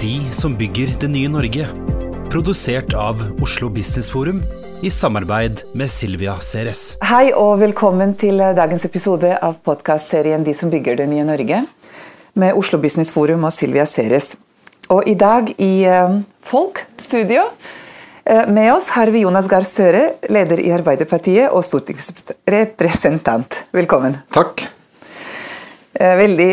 De som bygger det nye Norge. Produsert av Oslo Business Forum i samarbeid med Silvia Ceres. Hei og velkommen til dagens episode av podkastserien De som bygger det nye Norge. Med Oslo Business Forum og Silvia Ceres. Og i dag i uh, Folk studio uh, med oss har vi Jonas Gahr Støre, leder i Arbeiderpartiet og stortingsrepresentant. Velkommen. Takk. Uh, veldig,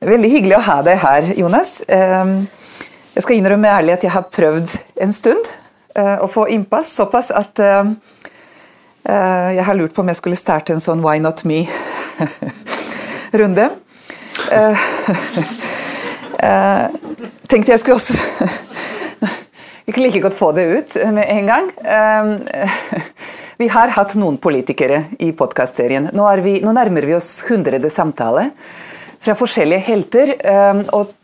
veldig, hyggelig å ha deg her, Jonas. jeg skal innrømme ærlig at jeg har prøvd en stund å få innpass, såpass at jeg har lurt på om jeg skulle starte en sånn Why not me-runde. Tenkte jeg skulle også Ikke like godt få det ut med en gang. Uh, vi har hatt noen politikere i podkastserien. Nå, nå, nærmer vi oss hundrede samtale fra forskjellige helter. Uh, og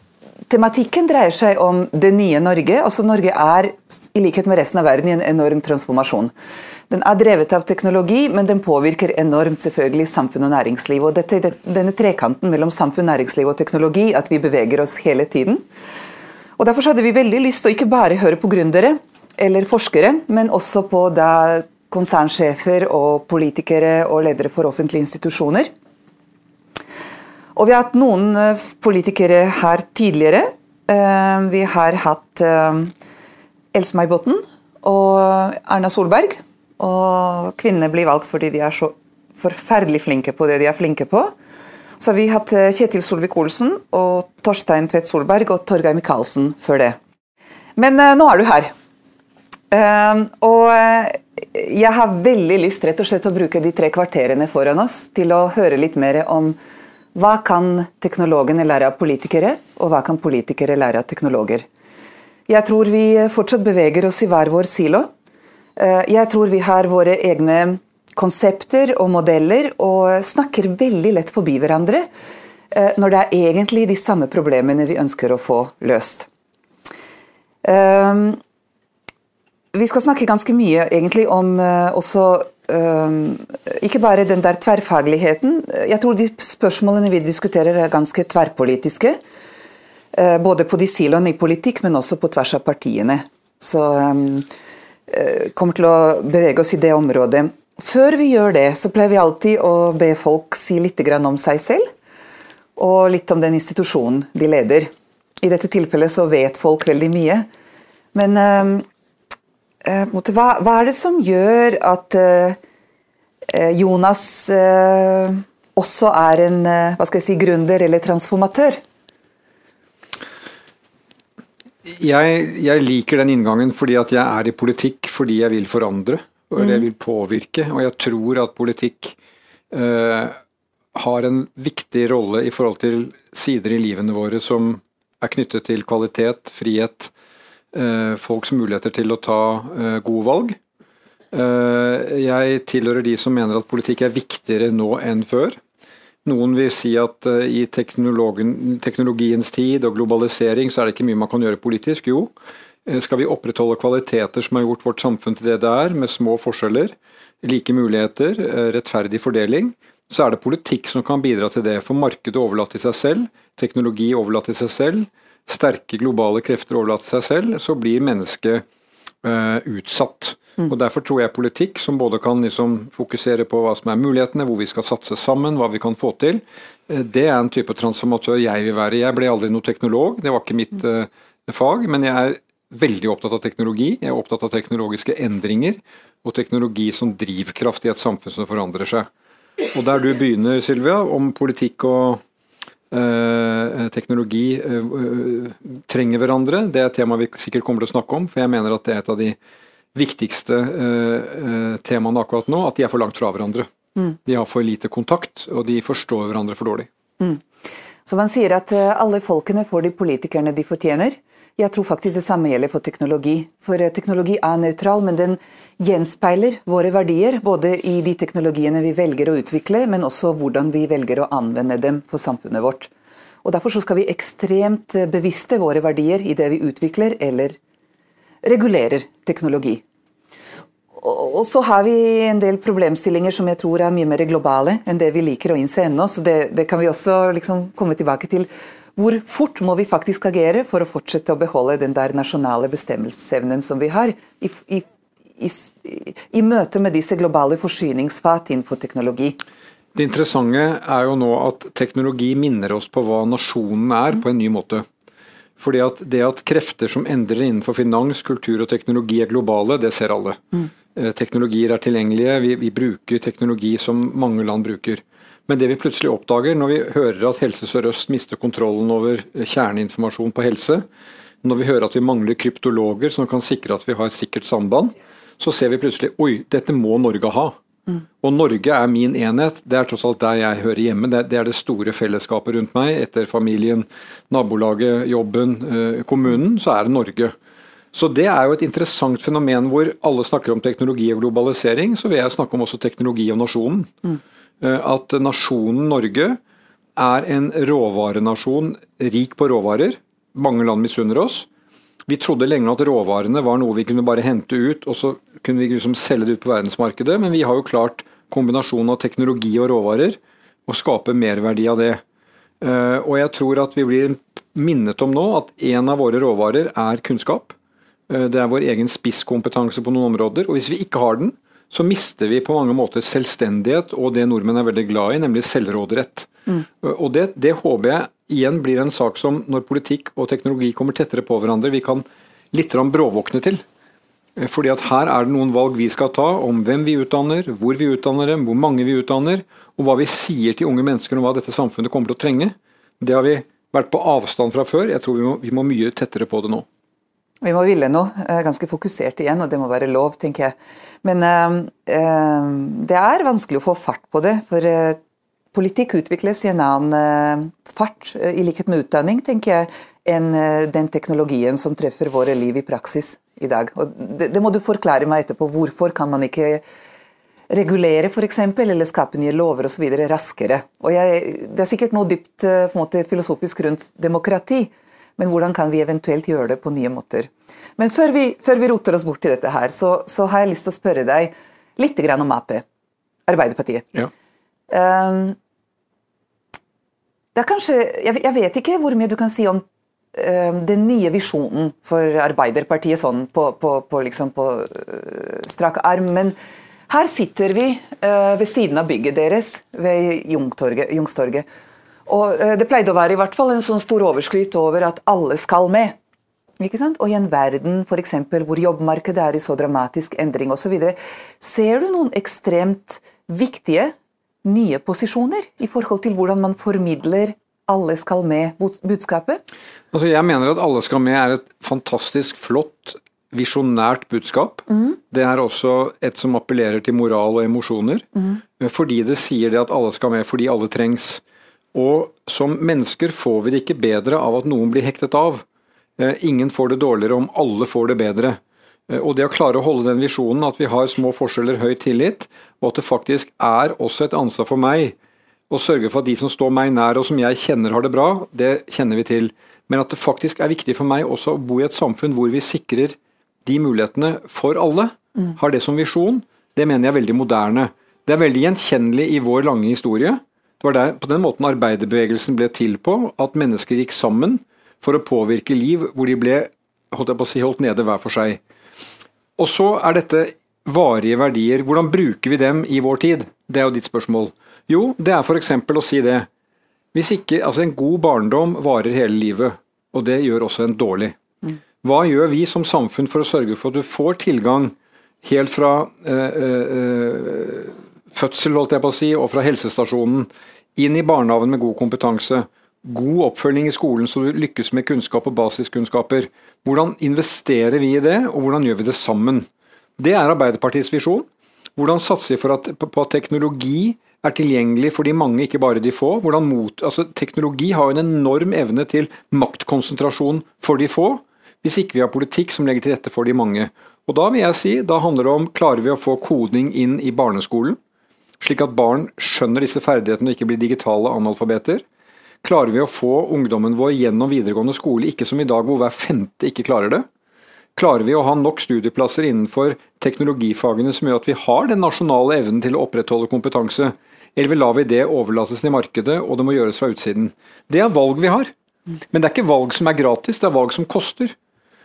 tematikken dreier seg om det nye Norge. Altså Norge er, i likhet med resten av verden, i en enorm transformasjon. Den er drevet av teknologi, men den påvirker enormt selvfølgelig samfunn og næringsliv. Og dette, denne trekanten mellom samfunn, næringsliv og teknologi, at vi beveger oss hele tiden. Og Derfor hadde vi veldig lyst til å ikke bare høre på gründere eller forskere, men også på da konsernsjefer og politikere og ledere for offentlige institusjoner. Og vi har hatt noen eh, politikere her tidligere. Eh, vi har hatt eh, Else-May Botten og Erna Solberg. Og kvinnene blir valgt fordi de er så forferdelig flinke på det de er flinke på. Så har vi hatt eh, Kjetil Solvik-Olsen og Torstein Tvedt Solberg og Torgeir Micaelsen før det. Men nå er du her. Og jeg har veldig lyst rett og slett å bruke de tre kvarterene foran oss til å høre litt mer om hva kan teknologene lære av politikere, og hva kan politikere lære av teknologer. Jeg tror vi fortsatt beveger oss i hver vår silo. Eh, jeg tror vi har våre egne konsepter og modeller og snakker veldig lett forbi hverandre eh, når det er egentlig de samme problemene vi ønsker å få løst. Eh, vi skal snakke ganske mye egentlig om også ikke bare den der tverrfagligheten. Jeg tror de spørsmålene vi diskuterer er ganske tverrpolitiske. Både på de siloene i politikk, men også på tvers av partiene. Så Eh, kommer til å bevege oss i det området. Før vi gjør det, så pleier vi alltid å be folk si litt om seg selv, og litt om den institusjonen de leder. I dette tilfellet så vet folk veldig mye. Men hva, hva, er det som gjør at uh, Jonas også er en hva skal jeg si, gründer eller transformatør? Jeg, jeg, liker den inngangen fordi at jeg er i politikk fordi jeg vil forandre. Og jeg mm. vil påvirke. Og jeg tror at politikk uh, har en viktig rolle i forhold til sider i livene våre som er knyttet til kvalitet, frihet, folks muligheter til å ta uh, gode valg. jeg tilhører de som mener at politikk er viktigere nå enn før. Noen vil si at i teknologiens tid og globalisering så er det ikke mye man kan gjøre politisk. Jo, skal vi opprettholde kvaliteter som har gjort vårt samfunn til det det er, med små forskjeller, like muligheter, rettferdig fordeling, så er det politikk som kan bidra til det. For markedet overlatt til seg selv, teknologi overlatt til seg selv, sterke globale krefter overlatt seg selv, så blir mennesket utsatt. Mm. Og Derfor tror jeg politikk, som både kan liksom fokusere på hva som er mulighetene, hvor vi skal satse sammen, hva vi kan få til, eh, det er en type transformatør jeg vil være. Jeg ble aldri noen teknolog, det var ikke mitt uh, fag, men jeg er veldig opptatt av teknologi. Jeg er opptatt av teknologiske endringer og teknologi som drivkraft i et samfunn som forandrer seg. Og der du begynner, Sylvia, om politikk og teknologi øh, trenger hverandre, det er et tema vi sikkert kommer til å snakke om. For jeg mener at det er et av de viktigste temaene akkurat nå, at de er for langt fra hverandre. Mm. De har for lite kontakt, og de forstår hverandre for dårlig. Mm. Så man sier at alle folkene får de politikerne de fortjener. Jeg tror faktisk det samme gjelder for teknologi. For teknologi er nøytral, men den gjenspeiler våre verdier, både i de teknologiene vi velger å utvikle, men også hvordan vi velger å anvende dem for samfunnet vårt. Og Derfor skal vi ekstremt bevisste våre verdier i det vi utvikler eller regulerer teknologi. Og så har vi en del problemstillinger som jeg tror er mye mer globale enn det vi liker å innse ennå, så det, det, kan vi også liksom komme tilbake til. Hvor fort må vi faktisk agere for å fortsette å beholde den der nasjonale bestemmelsesevnen som vi har i, i i, i møte med disse globale forsyningsfat innenfor teknologi. Det interessante er jo nå at teknologi minner oss på hva nasjonen er, på en ny måte. Fordi at Det at krefter som endrer innenfor finans, kultur og teknologi er globale, det ser alle. Mm. Teknologier er tilgjengelige, vi, vi, bruker teknologi som mange land bruker. Men det vi plutselig oppdager når vi hører at Helse Sør-Øst mister kontrollen over kjerneinformasjon på helse, når vi hører at vi mangler kryptologer som kan sikre at vi har et sikkert samband, så ser vi plutselig oi, dette må Norge ha. Mm. Og Norge er min enhet, det er tross alt der jeg hører hjemme. Det, det er det store fellesskapet rundt meg. Etter familien, nabolaget, jobben, eh, kommunen, så er det Norge. Så Det er jo et interessant fenomen hvor alle snakker om teknologi og globalisering. Så vil jeg snakke om også teknologi og nasjonen. Mm. Eh, at nasjonen Norge er en råvarenasjon rik på råvarer. Mange land misunner oss. Vi trodde lenge at råvarene var noe vi kunne bare hente ut, og så kunne vi liksom selge det ut på verdensmarkedet, men vi har jo klart kombinasjonen av teknologi og råvarer å skape merverdi av det. Eh, og jeg tror at vi blir minnet om nå at en av våre råvarer er kunnskap. Eh, det er vår egen spisskompetanse på noen områder, og hvis vi ikke har den, så mister vi på mange måter selvstendighet og det nordmenn er veldig glad i, nemlig selvråderett. Mm. Og det, det, håper jeg igjen blir en sak som når politikk og teknologi kommer tettere på hverandre, vi kan litt bråvåkne til. Eh, fordi at her er det noen valg vi skal ta om hvem vi utdanner, hvor vi utdanner dem, hvor mange vi utdanner, og hva vi sier til unge mennesker om hva dette samfunnet kommer til å trenge. Det har vi vært på avstand fra før. Jeg tror vi må, vi må mye tettere på det nå. Vi må ville noe. Eh, ganske fokusert igjen, og det må være lov, tenker jeg. Men uh, uh, det er vanskelig å få fart på det. For uh, politikk utvikles i en annen fart, i likhet med utdanning, tenker jeg, enn den teknologien som treffer våre liv i praksis i dag. Det, det må du forklare meg etterpå. Hvorfor kan man ikke regulere f.eks., eller skape nye lover osv. raskere? Og jeg, Det er sikkert noe dypt måte, filosofisk rundt demokrati men hvordan kan vi eventuelt gjøre det på nye måter? Men før vi, før vi roter oss bort i dette her, så, så, har jeg lyst til å spørre deg litt om Ap. Arbeiderpartiet. Ja. Um, det er kanskje, jeg, jeg, vet ikke hvor mye du kan si om um, den nye visjonen for Arbeiderpartiet sånn på, på, på, liksom på uh, strak arm, men her sitter vi uh, ved siden av bygget deres ved Youngstorget. Og eh, Det pleide å være i hvert fall en sånn stor overskrift over at alle skal med. Ikke sant? Og i en verden for eksempel, hvor jobbmarkedet er i så dramatisk endring osv., ser du noen ekstremt viktige nye posisjoner i forhold til hvordan man formidler 'alle skal med'-budskapet? Altså jeg mener at 'alle skal med' er et fantastisk flott, visjonært budskap. Mm. Det er også et som appellerer til moral og emosjoner. Mm. Fordi det sier det at alle skal med fordi alle trengs. Og som mennesker får vi det ikke bedre av at noen blir hektet av. Eh, ingen får det dårligere om alle får det bedre. Eh, og det å klare å holde den visjonen at vi har små forskjeller, høy tillit, og at det faktisk er også et ansvar for meg å sørge for at de som står meg nær og som jeg kjenner har det bra, det kjenner vi til. Men at det faktisk er viktig for meg også å bo i et samfunn hvor vi sikrer de mulighetene for alle, mm. har det som visjon, det mener jeg er veldig moderne. Det er veldig gjenkjennelig i vår lange historie. Det var der, på den måten arbeiderbevegelsen ble til på, at mennesker gikk sammen for å påvirke liv hvor de ble holdt, jeg på å si, holdt nede hver for seg. Og så er dette varige verdier. Hvordan bruker vi dem i vår tid? Det er jo ditt spørsmål. Jo, det er f.eks. å si det. Hvis ikke, altså En god barndom varer hele livet, og det gjør også en dårlig. Hva gjør vi som samfunn for å sørge for at du får tilgang helt fra øh, øh, fødsel, holdt jeg på å si, og fra helsestasjonen, inn i barnehagen med god kompetanse, god oppfølging i skolen så du lykkes med kunnskap og basiskunnskaper. Hvordan investerer vi i det, og hvordan gjør vi det sammen? Det er Arbeiderpartiets visjon. Hvordan satser vi for at, på at teknologi er tilgjengelig for de mange, ikke bare de få? Mot, altså, teknologi har en enorm evne til maktkonsentrasjon for de få, hvis ikke vi har politikk som legger til rette for de mange. Og Da vil jeg si, da handler det om klarer vi å få koding inn i barneskolen, slik at barn skjønner disse ferdighetene og ikke blir digitale analfabeter? Klarer vi å få ungdommen vår gjennom videregående skole, ikke som i dag hvor hver femte ikke klarer det? Klarer vi å ha nok studieplasser innenfor teknologifagene som gjør at vi har den nasjonale evnen til å opprettholde kompetanse, eller lar vi det overlates til markedet, og det må gjøres fra utsiden? Det er valg vi har. Men det er ikke valg som er gratis, det er valg som koster.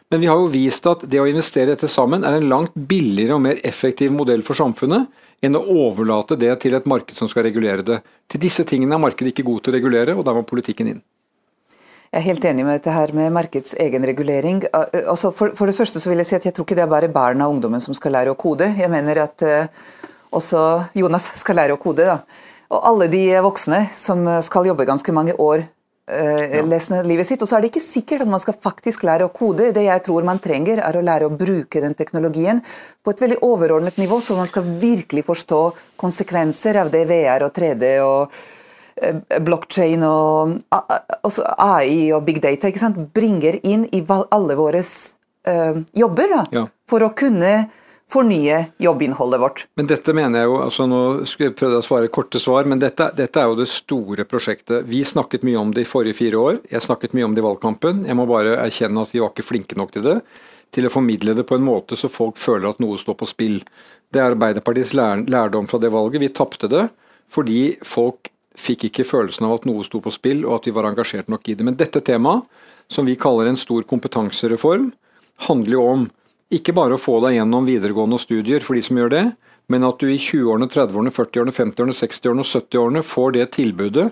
Men vi har jo vist at det å investere dette sammen er en langt billigere og mer effektiv modell for samfunnet enn å overlate det til et marked som skal regulere det. Til disse tingene er markedet ikke god til å regulere, og der må politikken inn. Jeg er helt enig med dette her med markeds egen regulering. Altså for, for, det første så vil jeg si at jeg tror ikke det er bare barna og ungdommen som skal lære å kode. Jeg mener at også Jonas skal lære å kode. Da. Og alle de voksne som skal jobbe ganske mange år uh, ja. livet sitt. Og så er det ikke sikkert at man skal faktisk lære å kode. Det jeg tror man trenger, er å lære å bruke den teknologien på et veldig overordnet nivå, så man skal virkelig forstå konsekvenser av det VR og 3D og Eh, blockchain og også AI og big data ikke sant? bringer inn i alle våre jobber da, ja. for å kunne fornye jobbinnholdet vårt. Men dette mener jeg jo, altså Nå skulle jeg prøve å svare korte svar, men dette, dette, er jo det store prosjektet. Vi snakket mye om det i forrige fire år. Jeg snakket mye om det i valgkampen. Jeg må bare erkjenne at vi var ikke flinke nok til det. Til å formidle det på en måte så folk føler at noe står på spill. Det er Arbeiderpartiets lærdom fra det valget. Vi tapte det fordi folk fikk ikke følelsen av at noe sto på spill, og at vi var engasjert nok i det. Men dette temaet, som vi kaller en stor kompetansereform, handler jo om ikke bare å få deg gjennom videregående studier for de som gjør det, men at du i 20-årene, 30-årene, 40-årene, 50-årene, 60-årene og 70-årene får det tilbudet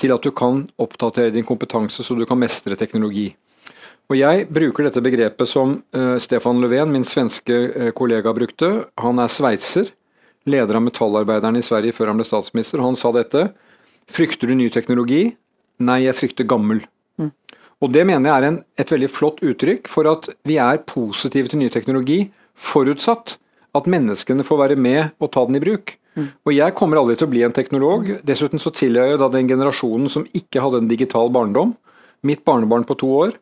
til at du kan oppdatere din kompetanse så du kan mestre teknologi. Og Jeg bruker dette begrepet som uh, Stefan Löfven, min svenske uh, kollega, brukte. Han er sveitser, leder av metallarbeiderne i Sverige før han ble statsminister. Han sa dette. Frykter du ny teknologi? Nei, jeg frykter gammel. Mm. Og Det mener jeg er en, et veldig flott uttrykk for at vi er positive til ny teknologi, forutsatt at menneskene får være med og ta den i bruk. Mm. Og Jeg kommer aldri til å bli en teknolog. Dessuten så tilhører jeg da den generasjonen som ikke hadde en digital barndom. Mitt barnebarn på to år.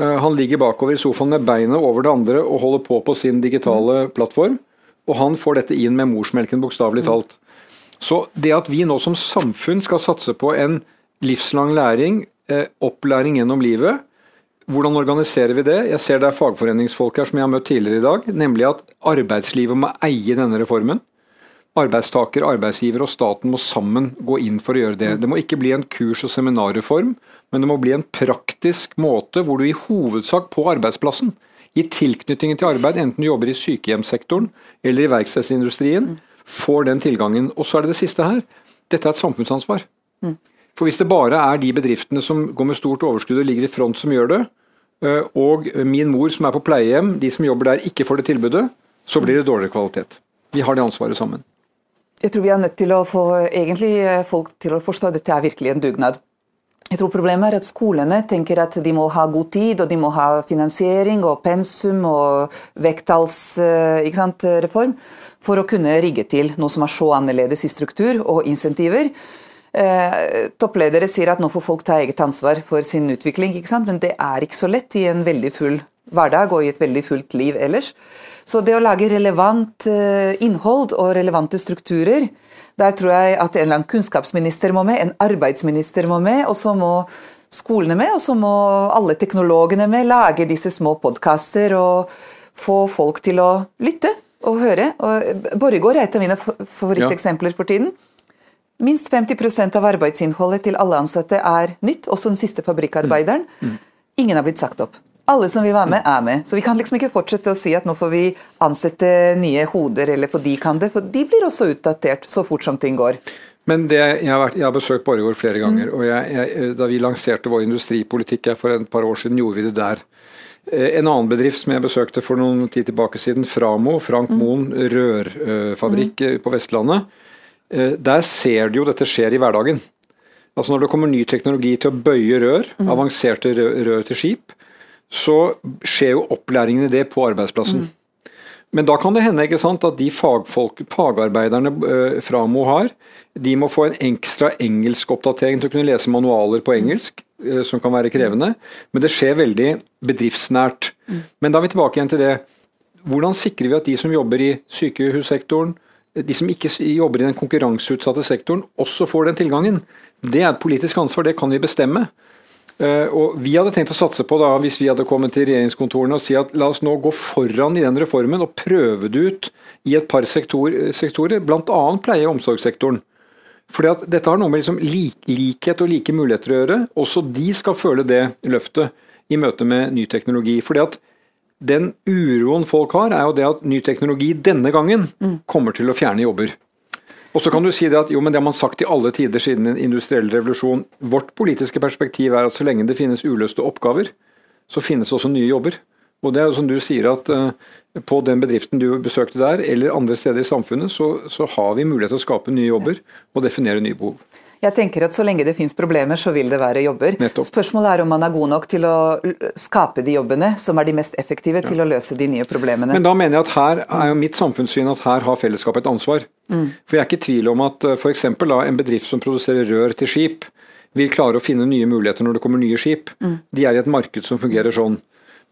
Uh, han ligger bakover i sofaen med beinet over det andre og holder på på sin digitale mm. plattform. Og han får dette inn med morsmelken, bokstavelig talt. Så det at vi nå som samfunn skal satse på en livslang læring, eh, opplæring gjennom livet, hvordan organiserer vi det? Jeg ser det er fagforeningsfolk her som jeg har møtt tidligere i dag, nemlig at arbeidslivet må eie denne reformen. Arbeidstaker, arbeidsgiver og staten må sammen gå inn for å gjøre det. Det må ikke bli en kurs- og seminarreform, men det må bli en praktisk måte hvor du i hovedsak på arbeidsplassen, i tilknytningen til arbeid, enten du jobber i sykehjemssektoren eller i verkstedsindustrien, får den tilgangen. Og så er det det siste her. Dette er et samfunnsansvar. For hvis det bare er de bedriftene som går med stort overskudd og ligger i front som gjør det, eh, og min mor som er på pleiehjem, de som jobber der ikke får det tilbudet, så blir det dårligere kvalitet. Vi har det ansvaret sammen. Jeg tror vi er nødt til å få eh, folk til å forstå at dette er virkelig en dugnad. Jeg tror Problemet er at skolene tenker at de må ha god tid, og de må ha finansiering og pensum og vekttallsreform eh, for å kunne rigge til noe som er så annerledes i struktur og insentiver. Eh, toppledere sier at nå får folk ta eget ansvar for sin utvikling, men det er ikke så lett i en veldig full hverdag og i et veldig fullt liv ellers. Så det å lage relevant eh, innhold og relevante strukturer der tror jeg at en eller annen kunnskapsminister må med, en arbeidsminister må med, og så må skolene med, og så må alle teknologene med lage disse små podkaster og få folk til å lytte og høre. Og Borregaard er et av mine favoritteksempler for tiden. Minst 50% av arbeidsinnholdet til alle ansatte er nytt, også den siste fabrikkarbeideren. Mm. Mm. Ingen har blitt sagt opp. Alle som vil være med, er med. Så vi kan liksom ikke fortsette å si at nå får vi ansette nye hoder, eller for de kan det, for de blir også utdatert så fort som ting går. Men det, jeg, har vært, jeg, har besøkt Borregaard flere ganger, mm. og jeg, jeg, da vi lanserte vår industripolitikk for et par år siden, gjorde vi det der. Eh, en annen bedrift som jeg besøkte for noen tid tilbake siden, Framo, Frank mm. Moen rørfabrikk mm. på Vestlandet. Der ser du jo dette skjer i hverdagen. Altså Når det kommer ny teknologi til å bøye rør, mm. avanserte rør til skip, så skjer jo opplæringen i det på arbeidsplassen. Mm. Men da kan det hende ikke sant, at de fagfolk, fagarbeiderne fra Framo har, de må få en ekstra engelskoppdatering til å kunne lese manualer på engelsk, uh, som kan være krevende. Men det skjer veldig bedriftsnært. Mm. Men da er vi tilbake igjen til det. Hvordan sikrer vi at de som jobber i sykehussektoren, de som ikke jobber i den konkurranseutsatte sektoren, også får den tilgangen? Det er et politisk ansvar, det kan vi bestemme. Uh, og Vi hadde tenkt å satse på, da, hvis vi hadde kommet til regjeringskontorene, og si at la oss nå gå foran i den reformen og prøve det ut i et par sektor, sektorer, bl.a. pleie- og omsorgssektoren. Fordi at Dette har noe med liksom lik, likhet og like muligheter å gjøre. Også de skal føle det løftet i møte med ny teknologi. Fordi at Den uroen folk har, er jo det at ny teknologi denne gangen mm. kommer til å fjerne jobber. Og så kan du si det at jo, men det har man sagt i alle tider siden en industriell revolusjon. Vårt politiske perspektiv er at så lenge det finnes uløste oppgaver, så finnes også nye jobber. Og det er jo som du sier at uh, på den bedriften du besøkte der, eller andre steder i samfunnet, så, så har vi mulighet til å skape nye jobber og definere nye behov. Jeg tenker at Så lenge det finnes problemer, så vil det være jobber. Nettopp. Spørsmålet er om man er god nok til å skape de jobbene som er de mest effektive ja. til å løse de nye problemene. Men da mener jeg at her er jo mitt samfunnssyn at her har fellesskapet et ansvar. Mm. For jeg er ikke i tvil om at eh, f.eks. en bedrift som produserer rør til skip, vil klare å finne nye muligheter når det kommer nye skip. Mm. De er i et marked som fungerer sånn.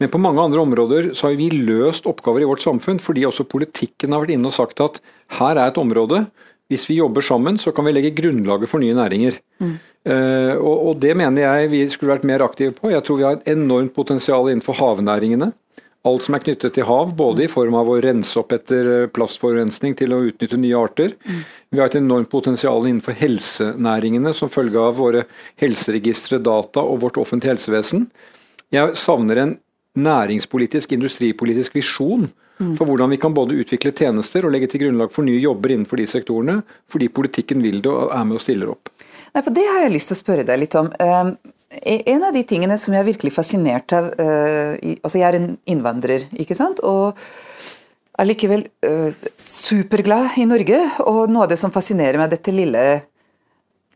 Men på mange andre områder så har vi løst oppgaver i vårt samfunn fordi også politikken har vært inne og sagt at her er et område hvis vi jobber sammen, så kan vi legge grunnlaget for nye næringer. Mm. Uh, og, og, Det mener jeg vi skulle vært mer aktive på. Jeg tror vi har et enormt potensial innenfor havnæringene. Alt som er knyttet til hav, både i form av å rense opp etter eh, plastforurensning til å utnytte nye arter. Mm. Vi har et enormt potensial innenfor helsenæringene som følge av våre helseregistre, data og vårt offentlige helsevesen. Jeg savner en næringspolitisk, industripolitisk visjon Mm. For hvordan vi kan både utvikle tjenester og legge til grunnlag for nye jobber innenfor de sektorene, fordi politikken vil det og er med og stiller opp. Nei, for Det har jeg lyst til å spørre deg litt om. Ehm, e- en av de tingene som jeg er virkelig fascinert av eh, altså Jeg er en innvandrer, ikke sant. og er likevel uh, superglad i Norge. Og noe av det som fascinerer meg, dette lille,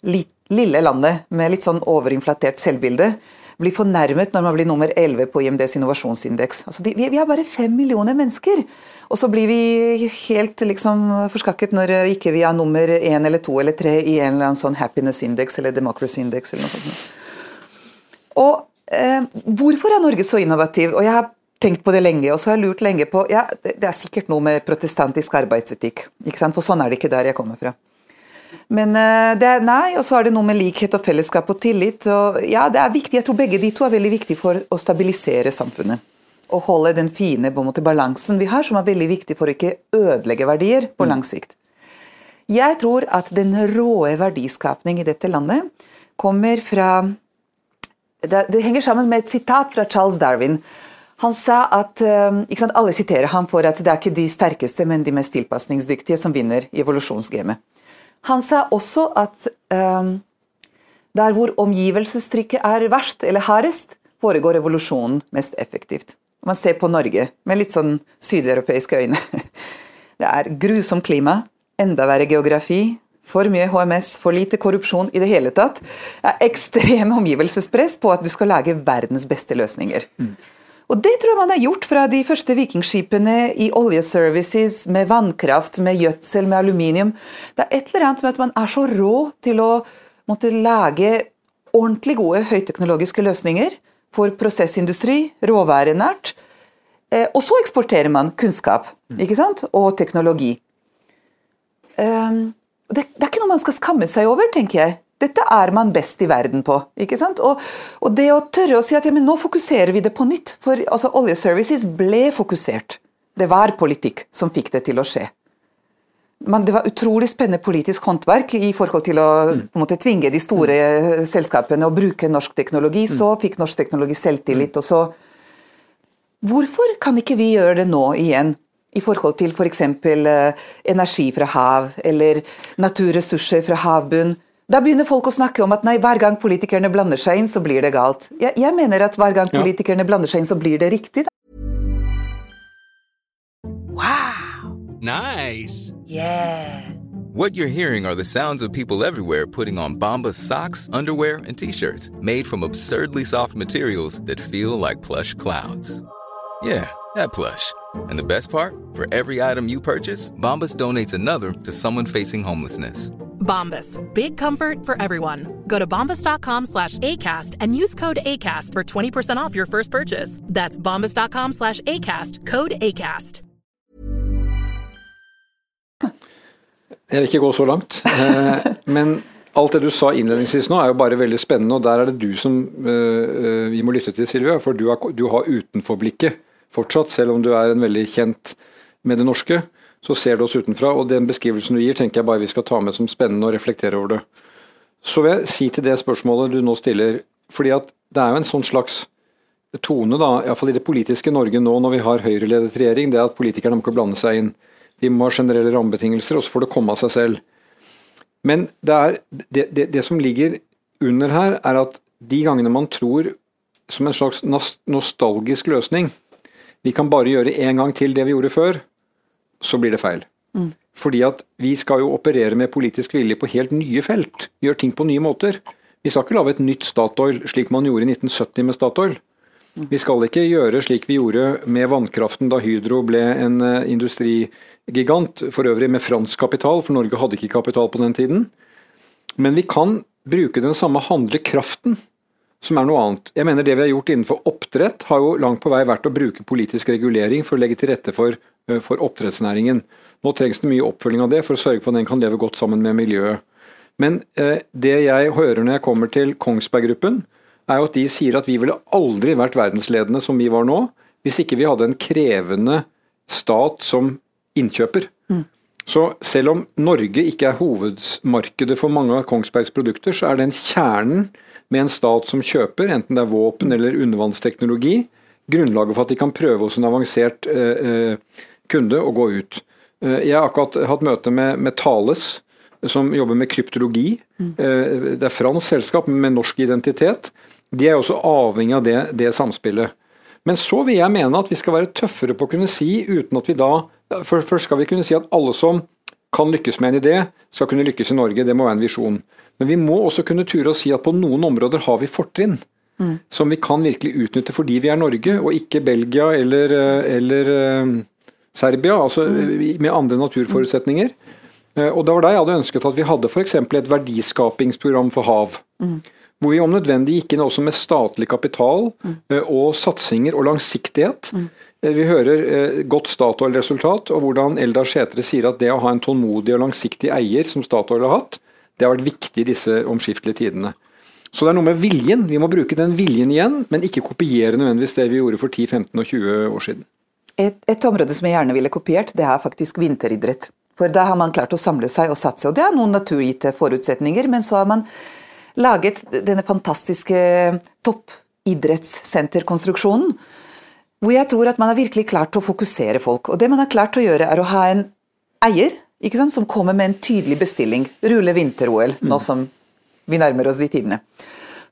lille landet med litt sånn overinflatert selvbilde, blir fornærmet når man blir nummer 11 på IMDs innovasjonsindeks. Altså de, vi, vi, er bare fem millioner mennesker, og så blir vi helt liksom forskakket når ikke vi er nummer én eller to eller tre i en eller annen sånn happiness index eller democracy index eller noe sånt. Og eh, hvorfor er Norge så innovativ? Og jeg har tenkt på det lenge, og så har jeg lurt lenge på ja, Det er sikkert noe med protestantisk arbeidsetikk, for sånn er det ikke der jeg kommer fra. Men eh, det er, nei, og så er det noe med likhet og fellesskap og tillit. Og ja, det er viktig. Jeg tror begge de to er veldig viktige for å stabilisere samfunnet. Og holde den fine måte, balansen vi har, som er veldig viktig for å ikke ødelegge verdier på mm. lang sikt. Jeg tror at den råe verdiskapning i dette landet kommer fra det, henger sammen med et sitat fra Charles Darwin. Han sa at eh, sant, Alle siterer ham for at det er ikke de sterkeste, men de mest tilpasningsdyktige som vinner i evolusjonsgamet. Han sa også at um, der hvor omgivelsestrykket er verst eller hardest, foregår revolusjonen mest effektivt. Man ser på Norge med litt sånn sydeuropeiske øyne. Det er grusomt klima, enda verre geografi, for mye HMS, for lite korrupsjon i det hele tatt. Det er ekstrem omgivelsespress på at du skal lage verdens beste løsninger. Mm. Og det tror jeg man har gjort fra de første vikingskipene i oljeservices, med vannkraft, med gjødsel, med aluminium. Det er et eller annet med at man er så rå til å måtte lage ordentlig gode høyteknologiske løsninger for prosessindustri, råværenært. Eh, og så eksporterer man kunnskap ikke sant? og teknologi. Det, det er ikke noe man skal skamme seg over, tenker jeg. Dette er man best i verden på. ikke sant? Og, og det å tørre å si at ja, men nå fokuserer vi det på nytt. For altså, oljeservices ble fokusert. Det var politikk som fikk det til å skje. Men det var utrolig spennende politisk håndverk i forhold til å mm. måte, tvinge de store mm. selskapene å bruke norsk teknologi. Mm. Så fikk norsk teknologi selvtillit, mm. og så Hvorfor kan ikke vi gjøre det nå igjen? i forhold til f.eks. For uh, energi fra hav, eller naturressurser fra havbunn. Da begynner folk å snakke om at nei, hver gang politikerne blander seg inn, så blir det galt. Jeg, jeg mener at hver gang Ja. blander seg inn, så blir det riktig. Da. Nice. Yeah! What you're hearing are the sounds of people everywhere putting on Bombas socks, underwear, and t-shirts made from absurdly soft materials that feel like plush clouds. Yeah, that plush. And the best part? For every item you purchase, Bombas donates another to someone facing homelessness. Bombas. Big comfort for everyone. Go to bombas.com slash ACAST and use code ACAST for 20% off your first purchase. That's bombas.com slash ACAST. Code ACAST. Jeg vil ikke gå så langt. Eh, men alt det du sa innledningsvis nå er jo bare veldig spennende, og der er det du som eh, vi må lytte til, Silvia. For du har, du har utenforblikket fortsatt, selv om du er en veldig kjent med det norske. Så ser du oss utenfra, og den beskrivelsen du gir, tenker jeg bare vi skal ta med som spennende og reflektere over det. Så vil jeg si til det spørsmålet du nå stiller, fordi at det er jo en sånn slags tone, da, iallfall i det politiske Norge nå når vi har Høyre-ledet regjering, det er at politikerne må ikke blande seg inn. De må ha generelle rammebetingelser, og så får det komme av seg selv. Men det, er, det, det, det som ligger under her, er at de gangene man tror som en slags nostalgisk løsning Vi kan bare gjøre en gang til det vi gjorde før, så blir det feil. Fordi at vi skal jo operere med politisk vilje på helt nye felt. Gjøre ting på nye måter. Vi skal ikke lage et nytt Statoil, slik man gjorde i 1970 med Statoil. Vi skal ikke gjøre slik vi gjorde med vannkraften da Hydro ble en eh, industrigigant, for øvrig med fransk kapital, for Norge hadde ikke kapital på den tiden. Men vi kan bruke den samme handlekraften, som er noe annet. Jeg mener Det vi har gjort innenfor oppdrett, har jo langt på vei vært å bruke politisk regulering for å legge til rette for, for oppdrettsnæringen. Nå trengs det mye oppfølging av det for å sørge for at den kan leve godt sammen med miljøet. Men eh, det jeg hører når jeg kommer til Kongsberg Gruppen, er jo at de sier at vi ville aldri vært verdensledende som vi var nå, hvis ikke vi hadde en krevende stat som innkjøper. Så selv om Norge ikke er hovedmarkedet for mange av Kongsbergs produkter, så er den kjernen med en stat som kjøper, enten det er våpen eller undervannsteknologi, grunnlaget for at de kan prøve hos en avansert eh, eh, kunde å gå ut. Eh, jeg har akkurat hatt møte med, med Thales, som jobber med kryptologi. Mm. det er fransk selskap med norsk identitet. De er også avhengig av det, det samspillet. Men så vil jeg mene at vi skal være tøffere på å kunne si, uten at vi da Først skal vi kunne si at alle som kan lykkes med en idé, skal kunne lykkes i Norge. Det må være en visjon. Men vi må også kunne ture å si at på noen områder har vi fortrinn. Som vi kan virkelig utnytte fordi vi er Norge, og ikke Belgia eller, eh, eller eh, Serbia. Altså med andre naturforutsetninger. Eh, Og det var da jeg hadde ønsket at vi hadde f.eks. et verdiskapingsprogram for hav. Hvor vi om nødvendig gikk inn også med statlig kapital mm. og satsinger og langsiktighet. Mm. Vi hører eh, godt Statoil-resultat, og hvordan Eldar Sætre sier at det å ha en tålmodig og langsiktig eier, som Statoil har hatt, det har vært viktig i disse omskiftelige tidene. Så det er noe med viljen. Vi må bruke den viljen igjen, men ikke kopiere nødvendigvis det vi gjorde for 10, 15 og 20 år siden. Et, et område som jeg gjerne ville kopiert, det er faktisk vinteridrett. For da har man klart å samle seg og satse. Og det er noen naturgitte forutsetninger, men så har man laget denne fantastiske toppidrettssenterkonstruksjonen. Hvor jeg tror at man har virkelig klart å fokusere folk. Og det man har klart å gjøre, er å ha en eier ikke sant, som kommer med en tydelig bestilling. Rulle vinter-OL, nå som vi nærmer oss de tidene.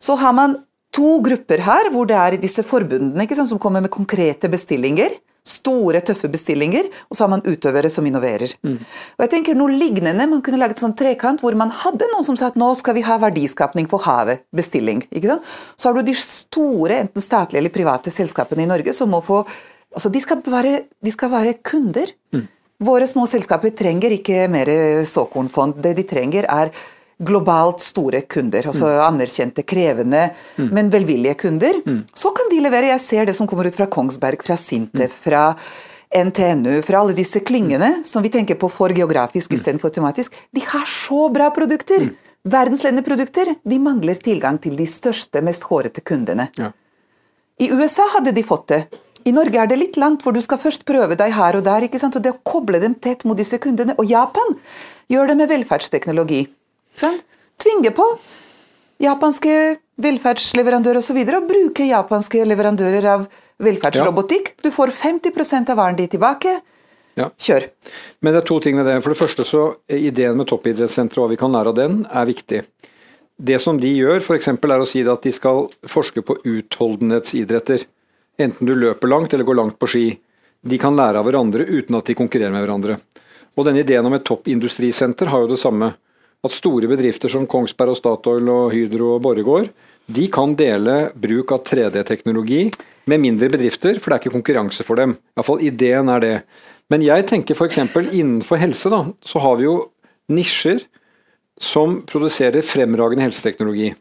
Så har man to grupper her, hvor det er disse forbundene ikke sant, som kommer med konkrete bestillinger. Store, tøffe bestillinger, og så har man utøvere som innoverer. Og jeg tenker noe lignende, Man kunne laget sånn trekant hvor man hadde noen som sa at nå skal vi ha verdiskapning for havet, bestilling. ikke sant? Så har du de store, enten statlige eller private selskapene i Norge som må få altså De skal være, de skal være kunder. Våre små selskaper trenger ikke mer såkornfond. Det de trenger, er globalt store kunder. Altså anerkjente, krevende, men velvillige kunder. Så kan de levere. Jeg ser det som kommer ut fra Kongsberg, fra Sintef, fra NTNU, fra alle disse klyngene som vi tenker på for geografisk istedenfor tematisk. De har så bra produkter! Verdensledende produkter. De mangler tilgang til de største, mest hårete kundene. Ja. I USA hadde de fått det. I Norge er det litt langt, hvor du skal først prøve deg her og der. ikke sant? Og det å koble dem tett mot disse kundene. Og Japan gjør det med velferdsteknologi. Sant? Tvinge på japanske velferdsleverandører osv. Og bruke japanske leverandører av velferdsrobotikk. Du får 50 av varen din tilbake. Ja. Kjør. Men det er to ting med det. For det første så er ideen med toppidrettssenteret og hva vi kan lære av den, er viktig. Det som de gjør, f.eks. er å si at de skal forske på utholdenhetsidretter. Enten du løper langt eller går langt på ski. De kan lære av hverandre uten at de konkurrerer med hverandre. Og denne ideen om et toppindustrisenter har jo det samme. At store bedrifter som Kongsberg og Statoil og Hydro og Borregaard, de kan dele bruk av 3D-teknologi med mindre bedrifter, for det er ikke konkurranse for dem. Iallfall ideen er det. Men jeg tenker f.eks. innenfor helse, da, så har vi jo nisjer som produserer fremragende helseteknologi.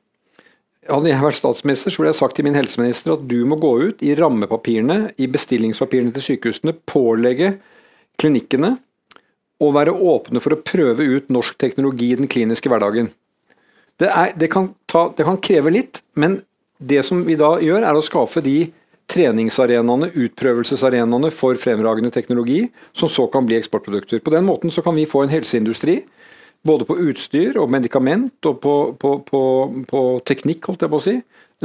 Hadde jeg vært statsminister, så ville jeg sagt til min helseminister at du må gå ut i rammepapirene, i bestillingspapirene til sykehusene, pålegge klinikkene å være åpne for å prøve ut norsk teknologi i den kliniske hverdagen. Det, er, det, kan ta, det kan kreve litt, men det som vi da gjør, er å skaffe de treningsarenaene, utprøvelsesarenaene for fremragende teknologi, som så kan bli eksportprodukter. På den måten så kan vi få en helseindustri, både på utstyr og medikament og på, på, på, på teknikk, holdt jeg på å si,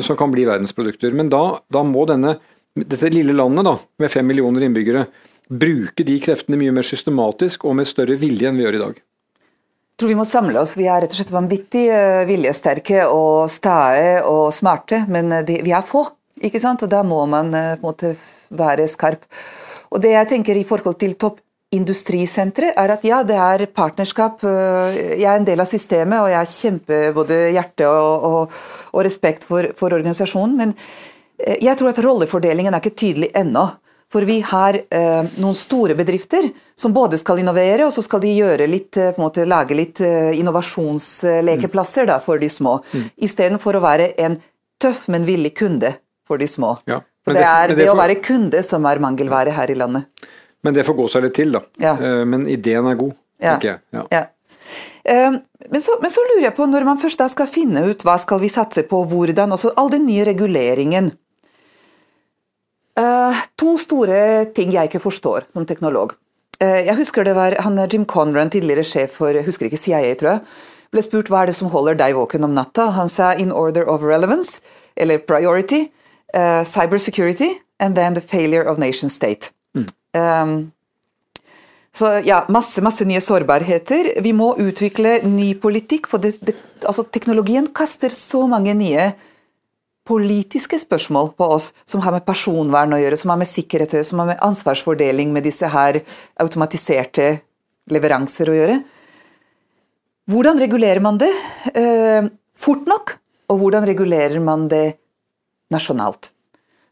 som kan bli verdensprodukter. Men da, da må denne, dette lille landet da, med fem millioner innbyggere bruke de kreftene mye mer systematisk og med større vilje enn vi gjør i dag. Jeg tror vi må samle oss. Vi er rett og slett vanvittig eh, viljesterke og stae og smarte, men eh, de, vi er få. ikke sant? Og Da må man eh, på en måte være skarp. Og Det jeg tenker i forhold til toppindustrisenteret, er at ja, det er partnerskap. Jeg er en del av systemet, og jeg kjemper både hjerte og, og, og respekt for, for organisasjonen. Men jeg tror at rollefordelingen er ikke tydelig ennå. For vi har eh, noen store bedrifter som både skal innovere, og så skal de litt, eh, måte lage litt eh, innovasjonslekeplasser da, for de små. Mm. Istedenfor å være en tøff, men villig kunde for de små. Ja, for det, det er det, det å være kunde som er mangelvare her i landet. Men det får gå seg litt til, da. Ja. Eh, men ideen er god, tenker jeg. Ja. ja. Eh, men så, men så, lurer jeg på, når man først da skal finne ut hva skal vi satse på, hvordan, altså all den nye reguleringen to store ting jeg ikke forstår som teknolog. Uh, jeg husker det var han Jim Conran, tidligere sjef for jeg husker ikke CIA, tror jeg, ble spurt hva er det som holder deg våken om natta. Han sa 'in order of relevance', eller 'priority', uh, 'cybersecurity', and then 'the failure of nation state'. Mm. Um, så ja, masse, masse nye sårbarheter. Vi må utvikle ny politikk, for det, det, altså, teknologien kaster så mange nye politiske spørsmål på oss som har med personvern å gjøre, som har med sikkerhet å gjøre, som har med ansvarsfordeling med disse her automatiserte leveranser å gjøre. Hvordan regulerer man det eh, fort nok, og hvordan regulerer man det nasjonalt?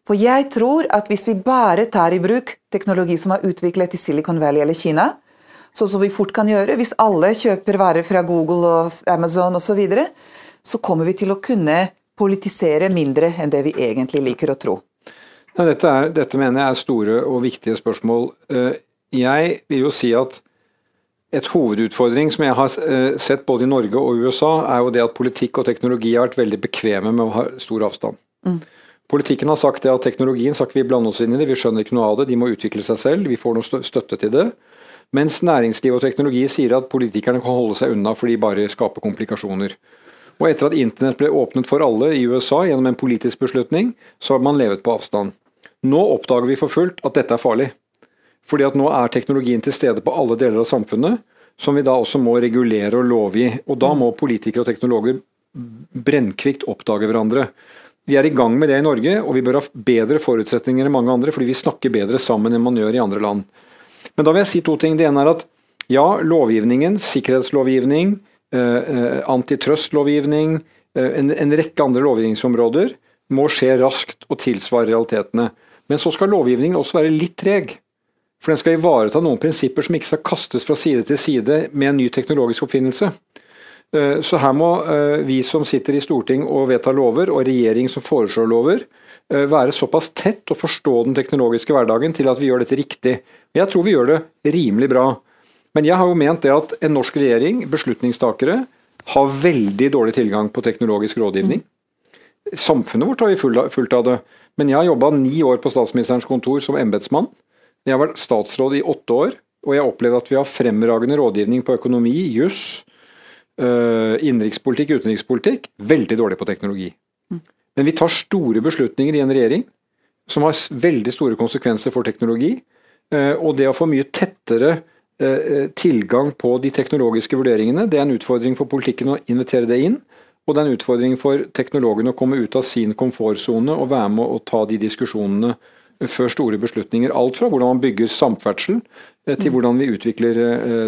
For jeg tror at hvis vi bare tar i bruk teknologi som er utviklet i Silicon Valley eller Kina, sånn som vi fort kan gjøre hvis alle kjøper varer fra Google og Amazon osv., så, videre, så kommer vi til å kunne politisere mindre enn det vi egentlig liker å tro? Nei, dette, er, dette, mener jeg er store og viktige spørsmål. Eh, jeg vil jo si at et hovedutfordring som jeg har eh, sett både i Norge og USA, er jo det at politikk og teknologi har vært veldig bekvemme med å ha stor avstand. Mm. Politikken har sagt det at teknologien sagt vi blander oss inn i det, vi skjønner ikke noe av det, de må utvikle seg selv, vi får noe støtte til det. Mens næringsliv og teknologi sier at politikerne kan holde seg unna for de bare skaper komplikasjoner. Og etter at internett ble åpnet for alle i USA gjennom en politisk beslutning, så har man levet på avstand. Nå oppdager vi for fullt at dette er farlig. Fordi at nå er teknologien til stede på alle deler av samfunnet, som vi da også må regulere og lovgi. Og da må politikere og teknologer brennkvikt oppdage hverandre. Vi er i gang med det i Norge, og vi bør ha bedre forutsetninger enn mange andre, fordi vi snakker bedre sammen enn man gjør i andre land. Men da vil jeg si to ting. Det ene er at ja, lovgivningen, sikkerhetslovgivning, antitrust-lovgivning, eh, en, en rekke andre lovgivningsområder må skje raskt og tilsvare realitetene. Men så skal lovgivningen også være litt treg. For den skal ivareta noen prinsipper som ikke skal kastes fra side til side med en ny teknologisk oppfinnelse. Så her må vi som sitter i storting og vedtar lover, og regjering som foreslår lover, være såpass tett og forstå den teknologiske hverdagen til at vi gjør dette riktig. Jeg tror vi gjør det rimelig bra. Men jeg har jo ment det at en norsk regjering, beslutningstakere, har veldig dårlig tilgang på teknologisk rådgivning. Samfunnet vårt har vi fullt av det. Men jeg har jobba ni år på statsministerens kontor som embetsmann. Jeg har vært statsråd i åtte år, og jeg har opplevd at vi har fremragende rådgivning på økonomi, juss, øh, innenrikspolitikk, utenrikspolitikk. Veldig dårlig på teknologi. Men vi tar store beslutninger i en regjering som har veldig store konsekvenser for teknologi. Og det å få mye tettere tilgang på de teknologiske vurderingene, det er en utfordring for politikken å invitere det inn. Og det er en utfordring for teknologene å komme ut av sin komfortsone og være med å ta de diskusjonene før store beslutninger. Alt fra hvordan man bygger samferdsel til hvordan vi utvikler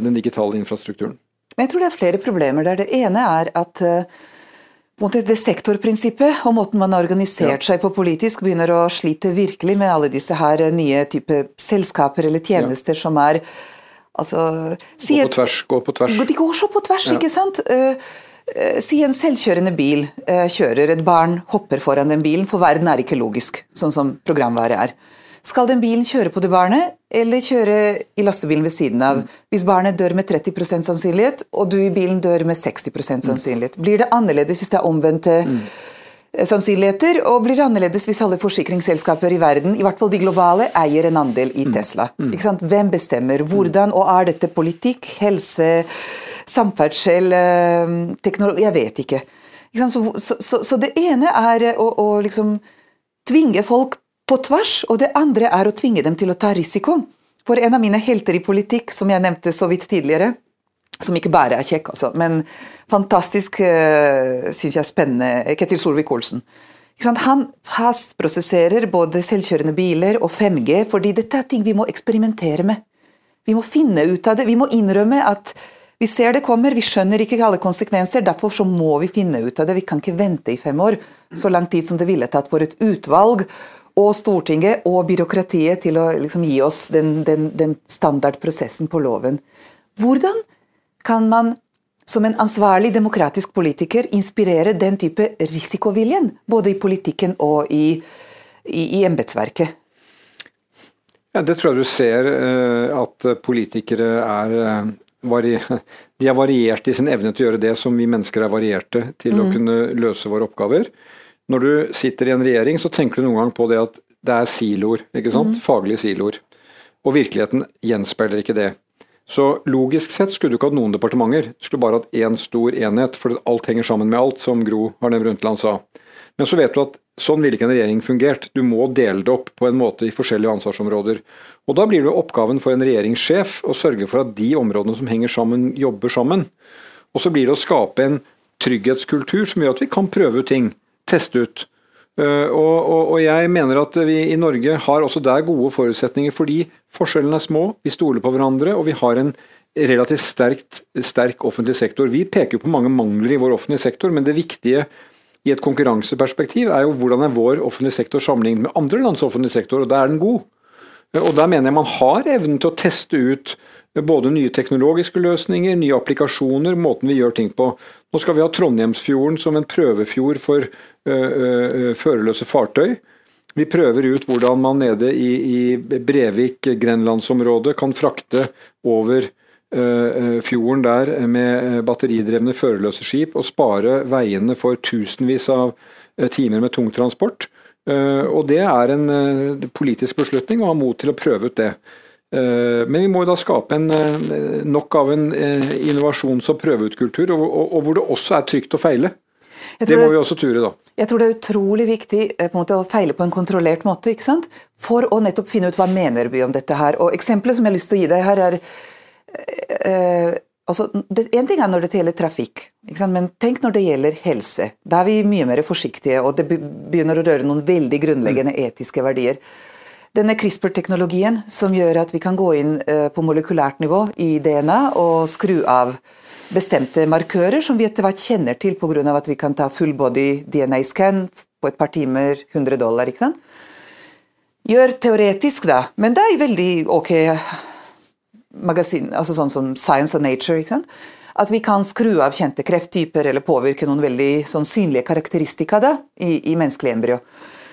den digitale infrastrukturen. Men jeg tror det er flere problemer der. Det ene er at det sektorprinsippet og måten man har organisert ja. seg på politisk, begynner å slite virkelig med alle disse her nye type selskaper eller tjenester ja. som er altså, si Gå på tvers. Gå på tvers. De går så på tvers, ja. ikke sant? Uh, Si en selvkjørende bil uh, kjører, et barn hopper foran den bilen, for verden er ikke logisk, sånn som programværet er. Skal den bilen kjøre på det barnet, eller kjøre i lastebilen ved siden av? Mm. Hvis barnet dør med 30% sannsynlighet, og du i bilen dør med 60% sannsynlighet, blir det annerledes hvis det er omvendte mm. Sannsynligheter? Og blir annerledes hvis alle forsikringsselskaper i verden, i hvert fall de globale, eier en andel i Tesla? Mm. Hvem bestemmer? Hvordan? Og er dette politikk, helse, samferdsel, teknologi Jeg vet ikke. Så, så, så, så, det ene er å, å liksom tvinge folk på tvers, og det andre er å tvinge dem til å ta risiko. For en av mine helter i politikk, som jeg nevnte så vidt tidligere, som ikke bare er kjekk, altså, men fantastisk, uh, syns jeg, spennende, Ketil Solvik-Olsen. Han fastprosesserer både selvkjørende biler og 5G, fordi dette er ting vi må eksperimentere med. Vi må finne ut av det. Vi må innrømme at vi ser det kommer, vi skjønner ikke alle konsekvenser, derfor så må vi finne ut av det. Vi kan ikke vente i fem år, så lang tid som det ville tatt for et utvalg og Stortinget og byråkratiet til å liksom gi oss den, den, den standardprosessen på loven. Hvordan kan man som en ansvarlig demokratisk politiker inspirere den type risikoviljen, både i politikken og i, i, i embetsverket? Ja, det tror jeg du ser eh, at politikere er eh, de er varierte i sin evne til å gjøre det som vi mennesker er varierte til mm. å kunne løse våre oppgaver. Når du sitter i en regjering, så tenker du noen gang på det at det er siloer, ikke sant? Mm. Faglige siloer. Og virkeligheten gjenspeiler ikke det. Så logisk sett skulle du ikke hatt noen departementer, du skulle bare hatt én stor enhet, for alt henger sammen med alt, som Gro Harlem Brundtland sa. Men så vet du at sånn ville ikke en regjering fungert, du må dele det opp på en måte i forskjellige ansvarsområder. Og da blir det oppgaven for en regjeringssjef å sørge for at de områdene som henger sammen, jobber sammen. Og så blir det å skape en trygghetskultur som gjør at vi kan prøve ut ting teste ut. Uh, og, og, og, jeg mener at vi i Norge har også der gode forutsetninger fordi forskjellene er små, vi stoler på hverandre og vi har en relativt sterkt, sterk offentlig sektor. Vi peker jo på mange mangler i vår offentlige sektor, men det viktige i et konkurranseperspektiv er jo hvordan er vår offentlige sektor sammenlignet med andre lands offentlige sektor, og da er den god. Og Der mener jeg man har evnen til å teste ut både nye teknologiske løsninger, nye applikasjoner, måten vi gjør ting på. Nå skal vi ha Trondheimsfjorden som en prøvefjord for uh, førerløse fartøy. Vi prøver ut hvordan man nede i, i Brevik, grenlandsområdet, kan frakte over fjorden der med batteridrevne førerløse skip og spare veiene for tusenvis av timer med tungtransport. Og det er en politisk beslutning å ha mot til å prøve ut det. Eh, men vi må jo da skape en, eh, nok av en eh, innovasjons- og prøveutkultur, og, og, og, hvor det også er trygt å feile. Det må vi også ture, da. Jeg tror det er utrolig viktig måte, å feile på en kontrollert måte, ikke sant? for å nettopp finne ut hva mener vi om dette her. Og Eksempelet som jeg har lyst til å gi deg her, er eh, altså, det, En ting er når det gjelder trafikk, men tenk når det gjelder helse. Da er vi mye mer forsiktige, og det begynner å røre noen veldig grunnleggende mm. etiske verdier. Denne CRISPR-teknologien som gjør at vi kan gå inn eh, på molekylært nivå i DNA og skru av bestemte markører som vi etter hvert kjenner til pga. at vi kan ta full body DNA-scan på et par timer, 100 dollar. ikke sant? Gjør teoretisk, da, men det er veldig ok magasin, altså sånn som Science og Nature. ikke sant? At vi kan skru av kjente krefttyper eller påvirke noen veldig sånn synlige karakteristika da, i, i menneskelig embryo.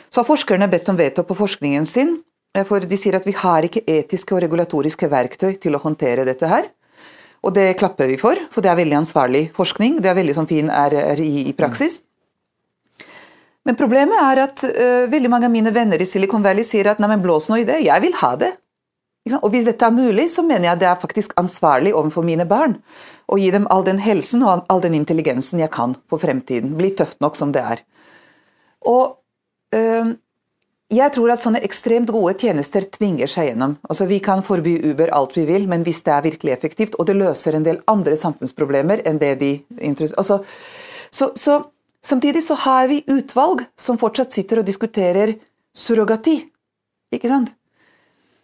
Så har forskerne bedt om veto på forskningen sin, eh, for de sier at vi har ikke etiske og regulatoriske verktøy til å håndtere dette her. Og det klapper vi for, for det er veldig ansvarlig forskning. Det er veldig sånn fin RRI i praksis. Men problemet er at uh, veldig mange av mine venner i Silicon Valley sier at nei, blås nå i det, jeg vil ha det. Og hvis dette er mulig, så mener jeg det er faktisk ansvarlig overfor mine barn. Å gi dem all den helsen og all den intelligensen jeg kan for fremtiden. Bli tøft nok som det er. Og jeg tror at sånne ekstremt gode tjenester tvinger seg gjennom. Altså Vi kan forby Uber alt vi vil, men hvis det er virkelig effektivt, og det løser en del andre samfunnsproblemer enn det de altså, så, så, Samtidig så har vi utvalg som fortsatt sitter og diskuterer surrogati. Ikke sant?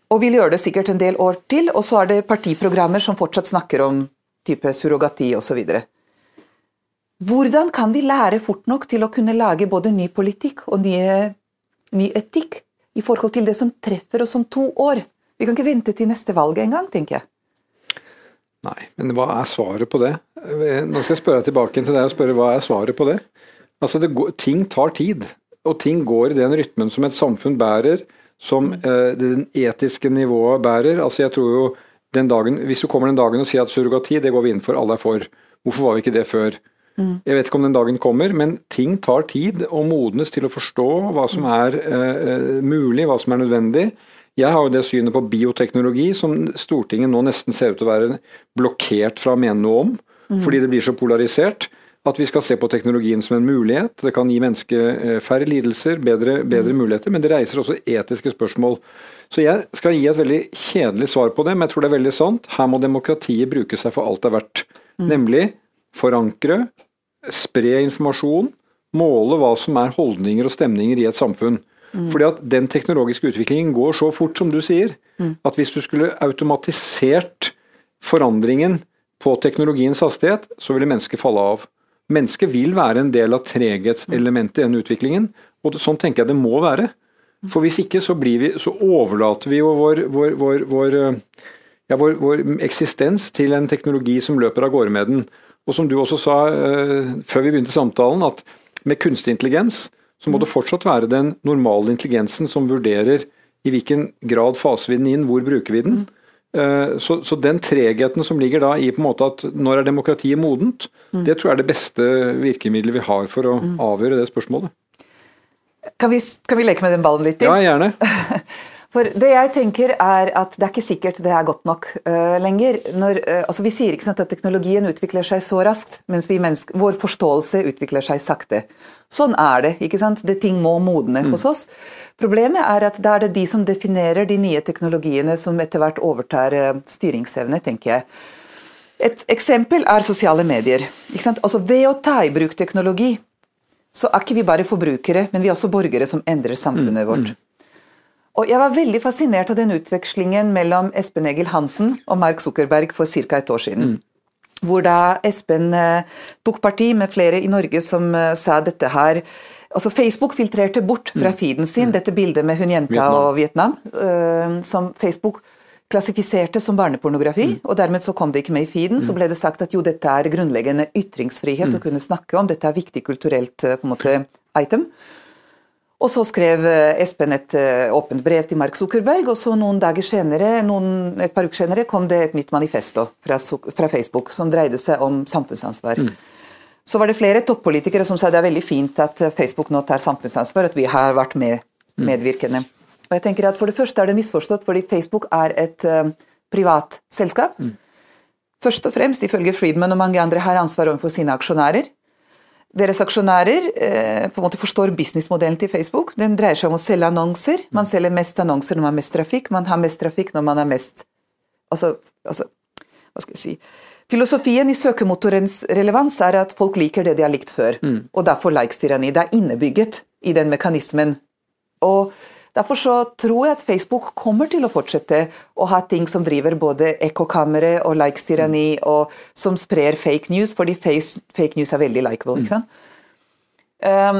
Og vil gjøre det sikkert en del år til. Og så er det partiprogrammer som fortsatt snakker om type surrogati osv. Hvordan kan vi lære fort nok til å kunne lage både ny politikk og nye ny etikk i forhold til det som treffer oss om to år. Vi kan ikke vente til neste valg engang, tenker jeg. Nei, men hva er svaret på det? Nå skal jeg spørre tilbake til deg og spørre hva er svaret på det? Altså, det går, Ting tar tid, og ting går i den rytmen som et samfunn bærer, som eh, den etiske nivået bærer. Altså, jeg tror jo den dagen, Hvis du kommer den dagen og sier at surrogati, det går vi inn for, alle er for. Hvorfor var vi ikke det før? Jeg vet ikke om den dagen kommer, men ting tar tid å modnes til å forstå hva som er eh, mulig, hva som er nødvendig. Jeg har jo det synet på bioteknologi som Stortinget nå nesten ser ut til å være blokkert fra å mene noe om, mm. fordi det blir så polarisert. At vi skal se på teknologien som en mulighet. Det kan gi mennesket eh, færre lidelser, bedre, bedre mm. muligheter, men det reiser også etiske spørsmål. Så jeg skal gi et veldig kjedelig svar på det, men jeg tror det er veldig sant. Her må demokratiet bruke seg for alt det er verdt. Mm. Nemlig forankre, spre informasjon, måle hva som er holdninger og stemninger i et samfunn. Mm. Fordi at Den teknologiske utviklingen går så fort, som du sier, mm. at hvis du skulle automatisert forandringen på teknologiens hastighet, så ville mennesket falle av. Mennesket vil være en del av treghetselementet i den utviklingen, og sånn tenker jeg det må være. For hvis ikke så, vi, så overlater vi jo vår, vår, vår, ja, vår, eksistens til en teknologi som løper av gårde med den. Og som du også sa uh, før vi begynte samtalen, at med kunstig intelligens så må mm. det fortsatt være den normale intelligensen som vurderer i hvilken grad faser vi den inn, hvor bruker vi den. Uh, så, så, den tregheten som ligger da i på en måte at når er demokratiet modent, mm. det tror jeg er det beste virkemidlet vi har for å mm. avgjøre det spørsmålet. Kan vi, kan vi leke med den ballen litt til? Ja, gjerne. For det jeg tenker er at det er ikke sikkert det er godt nok uh, lenger. Når, uh, altså vi sier ikke sånn at teknologien utvikler seg så raskt, mens vår forståelse utvikler seg sakte. Sånn er det. ikke sant? Det Ting må modne mm. hos oss. Problemet er at da er det de som definerer de nye teknologiene som etter hvert overtar uh, styringsevne, tenker jeg. Et eksempel er sosiale medier. Ikke sant? Altså Ved å ta i bruk teknologi, så er ikke vi bare forbrukere, men vi er også borgere som endrer samfunnet mm. vårt. Mm. Og jeg var veldig fascinert av den utvekslingen mellom Espen Egil Hansen og Mark Zuckerberg for ca. et år siden. Mm. Hvor da Espen eh, tok parti med flere i Norge som eh, sa dette her Altså Facebook filtrerte bort fra mm. feeden sin mm. dette bildet med hun jenta Vietnam. og Vietnam, eh, som Facebook klassifiserte som barnepornografi, mm. og dermed så kom det ikke med i feeden. Så mm. ble det sagt at jo, dette er grunnleggende ytringsfrihet å kunne snakke om, dette er viktig kulturelt på en måte item. Og så skrev eh, Espen et eh, åpent brev til Mark Zuckerberg, og så noen dager senere, noen, et par uker senere kom det et nytt manifesto fra, fra Facebook som dreide seg om samfunnsansvar. Mm. Så var det flere toppolitikere som sa det er veldig fint at eh, Facebook nå tar samfunnsansvar, at vi har vært med, mm. medvirkende. Og jeg tenker at For det første er det misforstått, fordi Facebook er et uh, privat selskap. Mm. Først og fremst, ifølge Friedman og mange andre, har ansvar overfor sine aksjonærer. Deres aksjonærer eh, på en måte forstår businessmodellen til Facebook. Den dreier seg om å selge annonser. Man selger mest annonser når man har mest trafikk. Man har mest trafikk når man har mest altså, altså, Hva skal jeg si Filosofien i søkemotorens relevans er at folk liker det de har likt før. Mm. Og derfor likes-tyranni. Det er innebygget i den mekanismen. Og Derfor så tror jeg at Facebook kommer til å fortsette å ha ting som driver både ekkokamre og likes-tyranni, og som sprer fake news, fordi fake news er veldig likeable. ikke sant? Um,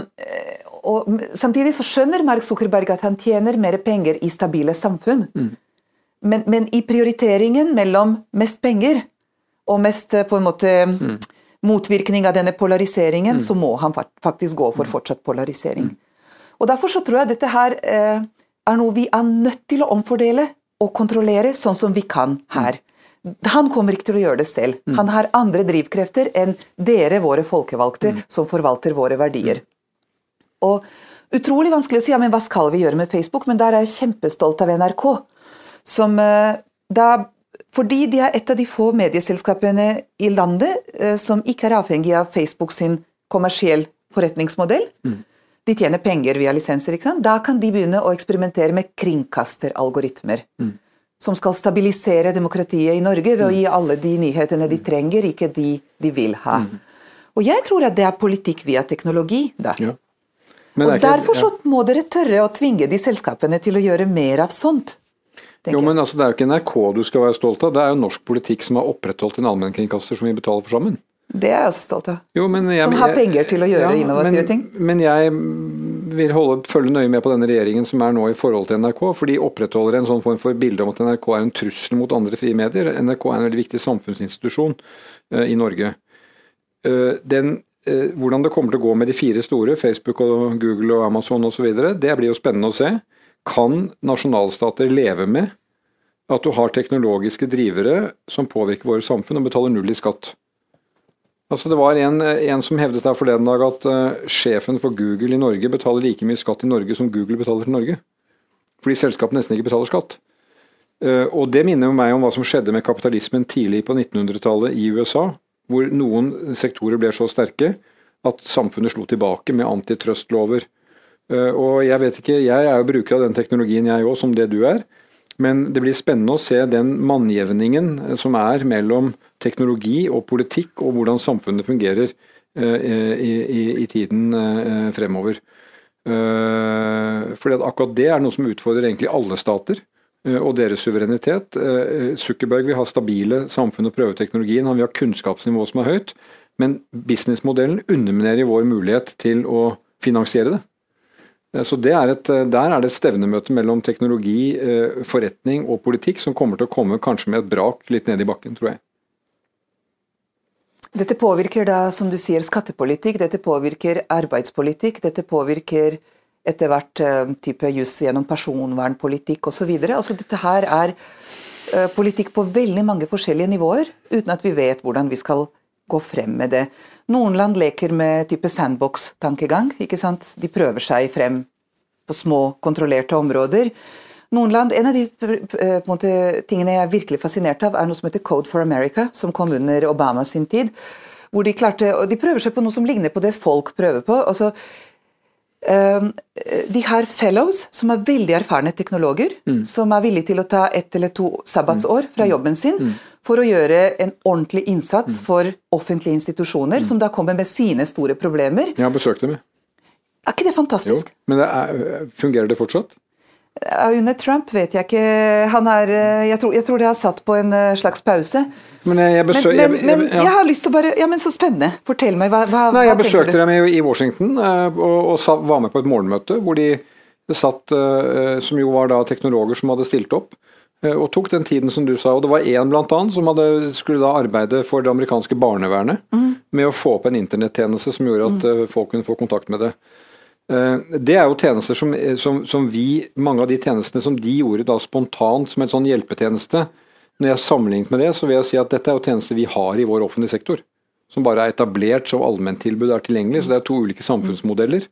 og Samtidig så skjønner Mark Zuckerberg at han tjener mer penger i stabile samfunn. Mm. Men, men, i prioriteringen mellom mest penger og mest på en måte mm. motvirkning av denne polariseringen, mm. så må han faktisk gå for fortsatt polarisering. Og Derfor så tror jeg dette her eh, er noe vi er nødt til å omfordele og kontrollere sånn som vi kan her. Han kommer ikke til å gjøre det selv. Mm. Han har andre drivkrefter enn dere, våre folkevalgte, mm. som forvalter våre verdier. Og Utrolig vanskelig å si ja, men hva skal vi gjøre med Facebook, men der er jeg kjempestolt av NRK. Som eh, da fordi de er et av de få medieselskapene i landet eh, som ikke er avhengig av Facebook sin kommersiell forretningsmodell. Mm. De tjener penger via lisenser. ikke sant? Da kan de begynne å eksperimentere med kringkasteralgoritmer. Som skal stabilisere demokratiet i Norge ved å gi alle de nyhetene de trenger, ikke de de vil ha. Og jeg tror at det er politikk via teknologi. da. Ja. Og er ikke- derfor så må dere tørre å tvinge de selskapene til å gjøre mer av sånt. Jo, men altså, Det er jo ikke NRK du skal være stolt av, det er jo norsk politikk som har opprettholdt en allmennkringkaster som vi betaler for sammen. Det er jeg også stolt av. Jo, men jeg, Som har penger til å gjøre innovative men, ting. Men jeg vil holde, følge nøye med på denne regjeringen som er nå i forhold til NRK, for de opprettholder en sånn form for bilde om at NRK er en trussel mot andre frie medier. NRK er en veldig viktig samfunnsinstitusjon uh, i Norge. Uh, den, eh, hvordan det kommer til å gå med de fire store, Facebook og Google og Amazon osv., det blir jo spennende å se. Kan nasjonalstater leve med at du har teknologiske drivere som påvirker våre samfunn og betaler null i skatt? Altså Det var en, en som hevdet her forleden dag at uh, sjefen for Google i Norge betaler like mye skatt i Norge som Google betaler til Norge. Fordi selskapet nesten ikke betaler skatt. Uh, og Det minner jo meg om hva som skjedde med kapitalismen tidlig på 1900-tallet i USA, hvor noen sektorer ble så sterke at samfunnet slo tilbake med antitrustlover. Uh, og Jeg vet ikke, jeg er jo bruker av den teknologien jeg òg, som det du er. Men det blir spennende å se den mannjevningen eh, som er mellom teknologi og politikk, og hvordan samfunnet fungerer eh, i, i, i tiden eh, fremover. For akkurat det er noe som utfordrer egentlig alle stater og deres suverenitet. Zuckerberg vil ha stabile samfunn og prøve teknologien, han vil ha kunnskapsnivå som er høyt. Men businessmodellen underminerer vår mulighet til å finansiere det. Eh, Så er et, Der er det et stevnemøte mellom teknologi, eh, forretning og politikk som kommer til å komme kanskje med et brak litt ned i bakken, tror jeg. Dette påvirker da, som du sier, skattepolitikk, dette påvirker arbeidspolitikk, dette påvirker etter hvert eh, type juss gjennom personvernpolitikk osv. Altså dette her er eh, politikk på veldig mange forskjellige nivåer, uten at vi vet hvordan vi skal gå frem med det. Noen land leker med type sandbox-tankegang. ikke sant? De prøver seg frem på små, kontrollerte områder. Noen land, En av de eh, måte, tingene jeg er virkelig fascinert av, er noe som heter Code for America, som kom under Obama sin tid. hvor De klarte, og de prøver seg på noe som ligner på det folk prøver på. altså Um, de har fellows, som er veldig erfarne teknologer, som er villige til å ta ett eller to sabbatsår fra jobben sin for å gjøre en ordentlig innsats for offentlige institusjoner, som da kommer med sine store problemer. Jeg har besøkt dem, jeg. Er ikke det fantastisk? Jo. Men det er, fungerer det fortsatt? Under Trump vet jeg ikke Han er eh, Jeg tror, jeg tror det har satt på en eh, slags pause. Men jeg, jeg Men, men, men jeg- ja. jeg har lyst til å bare Ja, men så spennende. Fortell meg, hva, hva, Nei, hva Jeg besøkte du? dem i, Washington eh, og, og sa, var med på et morgenmøte hvor de satt, som jo var da teknologer som hadde stilt opp, og tok den tiden som du sa. og Det var én annet som hadde, skulle da arbeide for det amerikanske barnevernet med å få opp en internettjeneste som gjorde at mm. folk kunne få kontakt med det. Eh, Det er jo tjenester som, eh, som, som vi, mange av de tjenestene som de gjorde da spontant som en sånn hjelpetjeneste. Når jeg sammenlignet med det, så vil jeg si at dette er jo tjenester vi har i vår offentlige sektor. Som bare er etablert som allmenntilbud er tilgjengelig. Så det er to ulike samfunnsmodeller.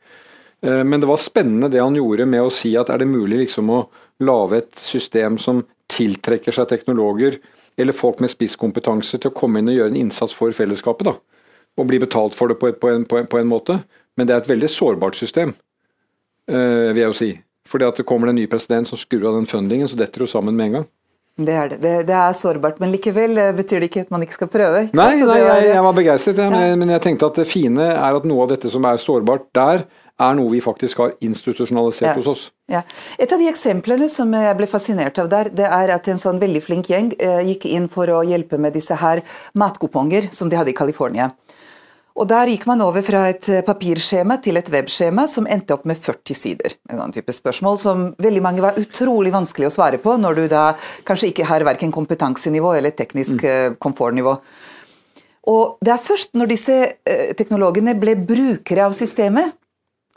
Eh, Men det var spennende det han gjorde med å si at er det mulig liksom å lage et system som tiltrekker seg teknologer eller folk med spisskompetanse til å komme inn og gjøre en innsats for fellesskapet. da, Og bli betalt for det på, et, på, en, på, en, på en måte. Men det er et veldig sårbart system, øh, vil jeg jo si. Fordi at det kommer en ny president som skrur av den fundingen, så detter det jo sammen med en gang. Det er det. det. Det er sårbart, men likevel eh, betyr det ikke at man ikke skal prøve. ikke Nei, nei var- jeg, jeg var begeistret, jeg, ja. men jeg tenkte at det fine er at noe av dette som er sårbart der, er noe vi faktisk har institusjonalisert Ja. hos oss. Ja. Et av de eksemplene som jeg ble fascinert av der, det er at en sånn veldig flink gjeng eh, gikk inn for å hjelpe med disse her matkuponger som de hadde i California. Og Der gikk man over fra et eh, papirskjema til et webskjema som endte opp med 40 sider. En annen type spørsmål som veldig mange var utrolig vanskelig å svare på når du da kanskje ikke har verken kompetansenivå eller teknisk eh, komfortnivå. Og det er først når disse eh, teknologene ble brukere av systemet,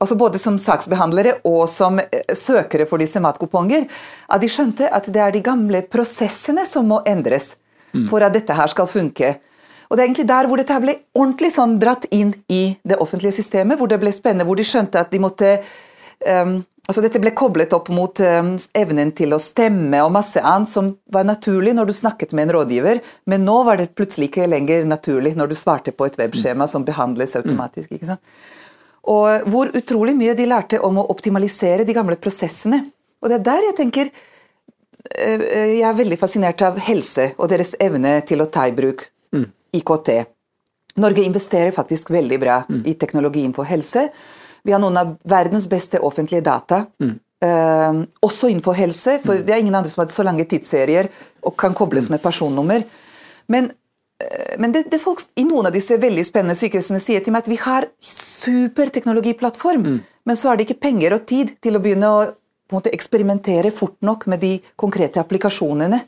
altså både som saksbehandlere og som eh, søkere for disse matkuponger, at de skjønte at det er de gamle prosessene som må endres for at dette her skal funke. Og det er egentlig der hvor dette ble ordentlig sånn dratt inn i det offentlige systemet, hvor det ble spennende, hvor de skjønte at de måtte um, Altså Dette ble koblet opp mot um, evnen til å stemme og masse annet som var naturlig når du snakket med en rådgiver, men nå var det plutselig ikke lenger naturlig når du svarte på et webskjema som behandles automatisk. ikke sant? Og hvor utrolig mye de lærte om å optimalisere de gamle prosessene. Og det er der jeg tenker eh, Jeg er veldig fascinert av helse og deres evne til å ta i bruk mm. IKT. Norge investerer faktisk veldig bra mm. i teknologien for helse. Vi har noen av verdens beste offentlige data. Mm. Uh, også innenfor helse, for mm. det er ingen andre som har så lange tidsserier og kan kobles mm. med personnummer. Men Eh, men det, det, folk i noen av disse veldig spennende sykehusene sier til meg at vi har superteknologiplattform, mm. men så er det ikke penger og tid til å begynne å måte, eksperimentere fort nok med de konkrete applikasjonene.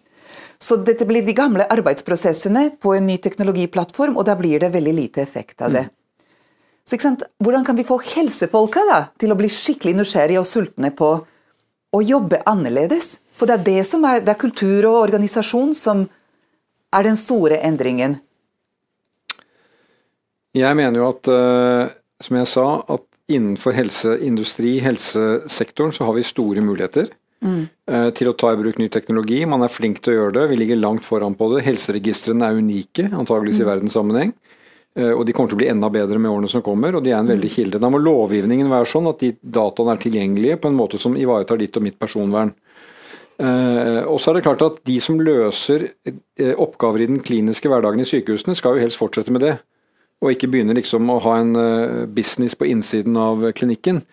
Så dette blir de gamle arbeidsprosessene på en ny teknologiplattform, og da blir det veldig lite effekt av det. Mm. Så Hvordan kan vi få helsefolka da, til å bli skikkelig nysgjerrige og sultne på å jobbe annerledes? For det er det som er, det er kultur og organisasjon som er den store endringen? Jeg mener jo at, eh, som jeg sa, at innenfor helseindustri, helsesektoren, så har vi store muligheter. Mm. Til å ta i bruk ny teknologi. Man er flink til å gjøre det, vi ligger langt foran på det. Helseregistrene er unike, antageligvis mm. i verdenssammenheng. Eh, og de kommer til å bli enda bedre med årene som kommer, og de er en veldig mm. kilde. Da må lovgivningen være sånn at de dataene er tilgjengelige på en måte som ivaretar ditt og mitt personvern. Eh, og så er det klart at De som løser eh, oppgaver i den kliniske hverdagen i sykehusene, skal jo helst fortsette med det. Og ikke begynne liksom å ha en eh, business på innsiden av klinikken.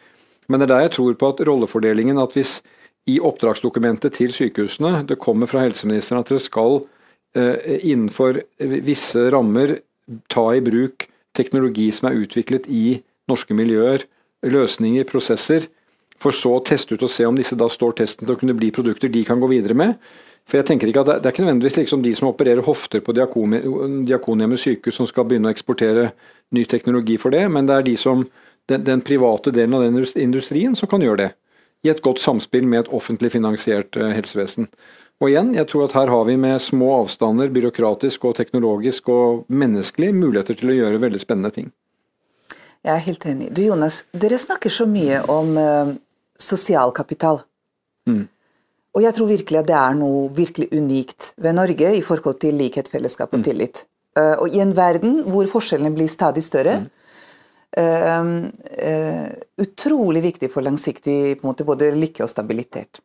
Men det er der jeg tror på at rollefordelingen at hvis i oppdragsdokumentet til sykehusene det kommer fra helseministeren at dere skal innenfor visse rammer ta i bruk teknologi som er utviklet i norske miljøer, løsninger, prosesser, for så å teste ut og se om disse da står testen til å kunne bli produkter de kan gå videre med. For jeg tenker ikke at Det, er ikke nødvendigvis liksom de som opererer hofter på Diakonhjemmet sykehus som skal begynne å eksportere ny teknologi for det, men det er de som, den, den, private delen av den industrien som kan gjøre det. I et godt samspill med et offentlig finansiert uh, helsevesen. Og igjen, jeg tror at her har vi med små avstander, byråkratisk og teknologisk og menneskelig, muligheter til å gjøre veldig spennende ting. Jeg er helt enig. Du Jonas, dere snakker så mye om uh, sosial kapital. Mm. Og jeg tror virkelig at det er noe virkelig unikt ved Norge i forhold til likhet, fellesskap og mm. tillit. Uh, og i en verden hvor forskjellene blir stadig større, mm. uh, uh, utrolig viktig for langsiktig måte, både lykke og stabilitet.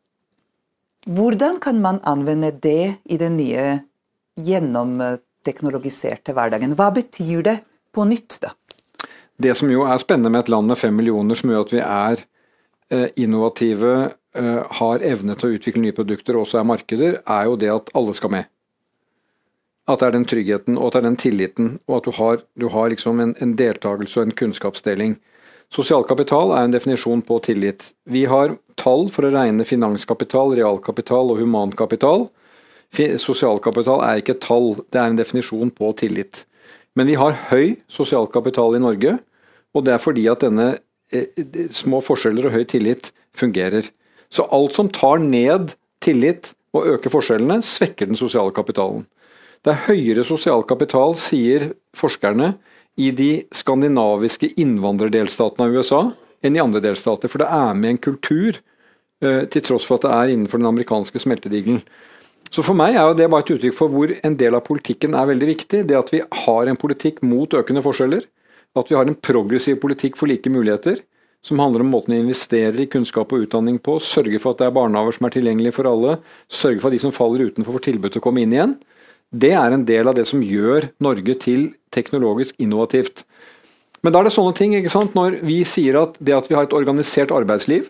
Hvordan kan man anvende det i den nye gjennomteknologiserte hverdagen? Hva betyr det på nytt, da? Det som jo er spennende med et land med fem millioner, som gjør at vi er innovative, eh, har evne til å utvikle nye produkter og også er markeder, er jo det at alle skal med. At det er den tryggheten og at det er den tilliten, og at du har, du har liksom en, en deltakelse og en kunnskapsdeling. Sosial kapital er en definisjon på tillit. Vi har tall for å regne finanskapital, realkapital og humankapital. Sosialkapital er ikke tall, det er en definisjon på tillit. Men vi har høy sosialkapital i Norge, og det er fordi at denne Eh, små forskjeller og høy tillit fungerer. Så alt som tar ned tillit og øker forskjellene, svekker den sosiale kapitalen. Det er høyere sosial kapital, sier forskerne, i de skandinaviske innvandrerdelstatene av USA enn i andre delstater. For det er med en kultur, eh, til tross for at det er innenfor den amerikanske smeltedigelen. Så for meg er jo det bare et uttrykk for hvor en del av politikken er veldig viktig. Det at vi har en politikk mot økende forskjeller. At vi har en progressiv politikk for like muligheter, som handler om måten vi investerer i kunnskap og utdanning på, sørge for at det er barnehager som er tilgjengelige for alle, sørge for at de som faller utenfor får tilbud til å komme inn igjen. Det er en del av det som gjør Norge til teknologisk innovativt. Men da er det sånne ting, ikke sant, når vi sier at det at vi har et organisert arbeidsliv,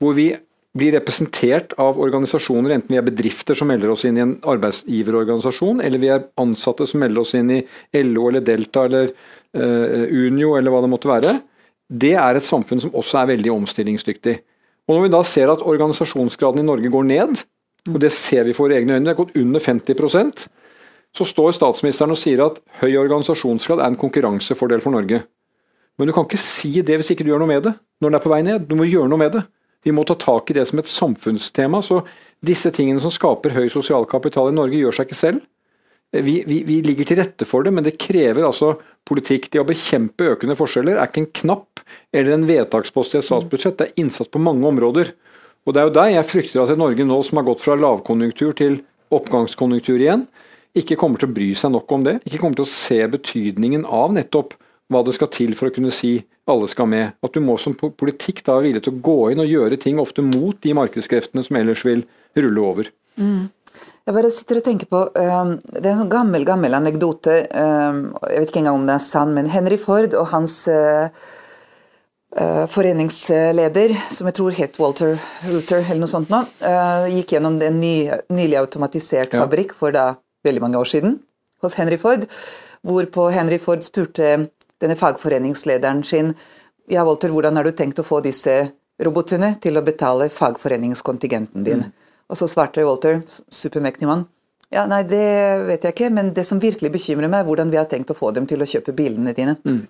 hvor vi blir representert av organisasjoner, enten vi er bedrifter som melder oss inn i en arbeidsgiverorganisasjon, eller vi er ansatte som melder oss inn i LO eller Delta eller Unio eller hva det måtte være, det er et samfunn som også er veldig omstillingsdyktig. Og Når vi da ser at organisasjonsgraden i Norge går ned, og det ser vi for egne øyne, det har gått under 50% så står statsministeren og sier at høy organisasjonsgrad er en konkurransefordel for Norge. Men du kan ikke si det hvis ikke du gjør noe med det, når det er på vei ned. Du må gjøre noe med det. Vi må ta tak i det som et samfunnstema. Så disse tingene som skaper høy sosial kapital i Norge, gjør seg ikke selv. Vi, vi, vi, ligger til rette for det, men det krever altså politikk. Det å bekjempe økende forskjeller er ikke en knapp eller en vedtakspost i et statsbudsjett, det er innsats på mange områder. Og Det er jo der jeg frykter at Norge nå som har gått fra lavkonjunktur til oppgangskonjunktur igjen, ikke kommer til å bry seg nok om det. Ikke kommer til å se betydningen av nettopp hva det skal til for å kunne si alle skal med. At du må som politikk da være villig til å gå inn og gjøre ting ofte mot de markedskreftene som ellers vil rulle over. Mm. Jeg bare sitter og tenker på um, Det er en sånn gammel gammel anekdote. Um, jeg vet ikke engang om den er sann, men Henry Ford og hans uh, uh, foreningsleder, som jeg tror het Walter Ruther, eller noe sånt nå, uh, gikk gjennom en ny, nylig automatisert ja. fabrikk for da veldig mange år siden hos Henry Ford, hvorpå Henry Ford spurte denne fagforeningslederen sin ja, Walter, hvordan har du tenkt å få disse robotene til å betale fagforeningskontingenten din? Mm. Og så svarte Walter, supermektig mann, ja, nei, det vet jeg ikke, men det som virkelig bekymrer meg, er hvordan vi har tenkt å få dem til å kjøpe bilene dine. Mm.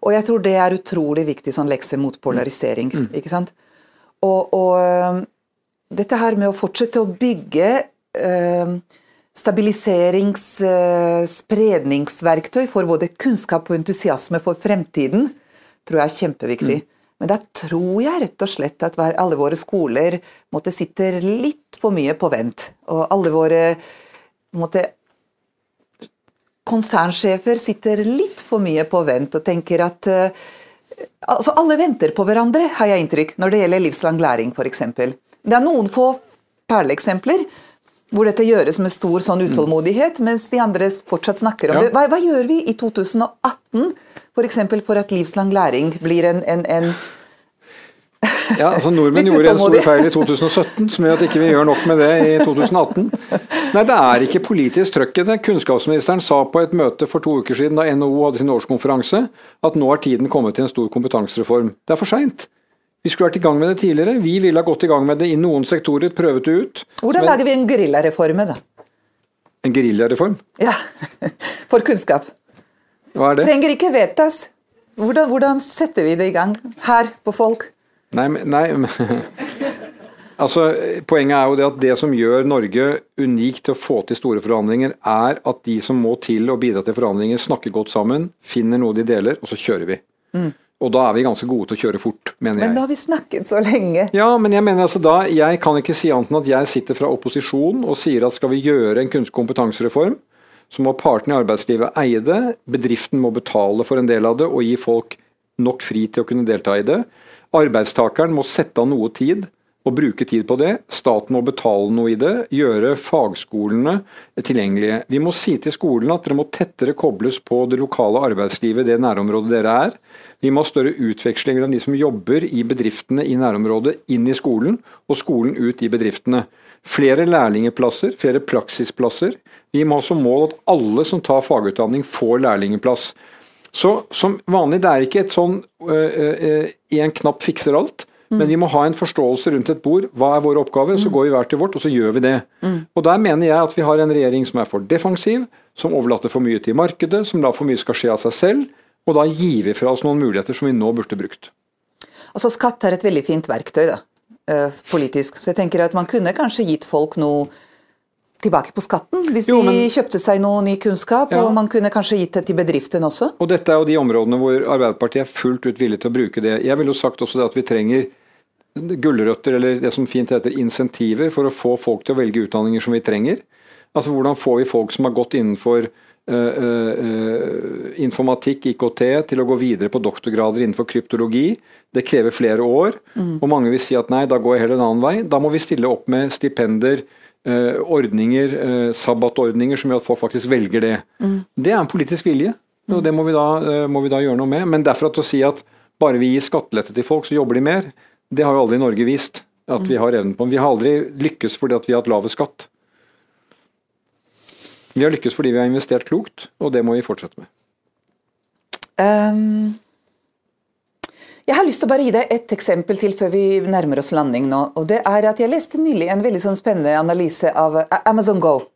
Og jeg tror det er utrolig viktig sånn lekse mot polarisering, mm. ikke sant. Og, og, dette her med å fortsette å bygge eh, stabiliserings-, eh, spredningsverktøy for både kunnskap og entusiasme for fremtiden, tror jeg er kjempeviktig. Mm. Men da tror jeg rett og slett at alle våre skoler måtte sitte litt for mye på vent. Og alle våre måtte, konsernsjefer sitter litt for mye på vent og tenker at uh, altså Alle venter på hverandre, har jeg inntrykk, når det gjelder livslang læring f.eks. Det er noen få perleeksempler hvor dette gjøres med stor sånn utålmodighet, mens de andre fortsatt snakker om ja. det. Hva, hva, gjør vi i 2018 F.eks. For, for at livslang læring blir en, en, en ja, altså Nordmenn gjorde en stor feil i 2017 som gjør at ikke vi ikke gjør nok med det i 2018. Nei, det er ikke politisk trøkk i det. Kunnskapsministeren sa på et møte for to uker siden da NHO hadde sin årskonferanse, at nå er tiden kommet til en stor kompetansereform. Det er for seint. Vi skulle vært i gang med det tidligere. Vi ville ha gått i gang med det i noen sektorer, prøvet det ut. Hvordan Men, lager vi en geriljareform, da? En geriljareform? Ja, for kunnskap. Hva er det? Trenger ikke vedtas. Hvordan, hvordan setter vi det i gang her på folk? Nei, nei altså, Poenget er jo det at det som gjør Norge unikt til å få til store forhandlinger, er at de som må til å bidra til forhandlinger, snakker godt sammen, finner noe de deler, og så kjører vi. Mm. Og da er vi ganske gode til å kjøre fort, mener jeg. Men da har vi snakket så lenge. Ja, men jeg mener altså da Jeg kan ikke si annet enn at jeg sitter fra opposisjon og sier at skal vi gjøre en kompetansereform, så må partene i arbeidslivet eie det, bedriften må betale for en del av det og gi folk nok fri til å kunne delta i det. Arbeidstakeren må sette av noe tid og bruke tid på det. Staten må betale noe i det, gjøre fagskolene tilgjengelige. Vi må si til skolene at dere må tettere kobles på det lokale arbeidslivet, det nærområdet dere er. Vi må ha større utveksling av de som jobber i bedriftene i nærområdet, inn i skolen, og skolen ut i bedriftene. Flere lærlingeplasser, flere praksisplasser. Vi må ha som mål at alle som tar fagutdanning, får lærlingeplass. Så som vanlig, det er ikke et sånn én uh, knapp fikser alt. Men vi må ha en forståelse rundt et bord. Hva er våre oppgaver? Så går vi hver til vårt, og så gjør vi det. Og Der mener jeg at vi har en regjering som er for defensiv, som overlater for mye til markedet, som lar for mye skal skje av seg selv. Og da gir vi fra oss noen muligheter som vi nå burde brukt. Altså Skatt er et veldig fint verktøy da, politisk. Så jeg tenker at man kunne kanskje gitt folk noe tilbake på skatten, hvis jo, men, de kjøpte seg noe ny kunnskap. Ja. Og man kunne kanskje gitt det til bedriften også. Og Dette er jo de områdene hvor Arbeiderpartiet er fullt ut villig til å bruke det. Jeg ville jo sagt også det at vi trenger gulrøtter, eller det som fint heter insentiver, for å få folk til å velge utdanninger som vi trenger. Altså Hvordan får vi folk som har gått innenfor uh, uh, informatikk, IKT, til å gå videre på doktorgrader innenfor kryptologi? Det krever flere år. Mm. Og mange vil si at nei, da går jeg heller en annen vei. Da må vi stille opp med stipender uh, ordninger, sabbatordninger som gjør at folk faktisk velger det. Mm. Det er en politisk vilje, og det må vi, da, må vi da gjøre noe med. Men derfor at å si at bare vi gir skattelette til folk, så jobber de mer, det har jo aldri Norge vist at vi har evnen på. Vi har aldri lykkes fordi at vi har hatt lave skatt. Vi har lykkes fordi vi har investert klokt, og det må vi fortsette med. Um jeg har lyst til å bare gi deg et eksempel til før vi nærmer oss landing nå. og det er at Jeg leste nylig en veldig sånn spennende analyse av eh, Amazon Go.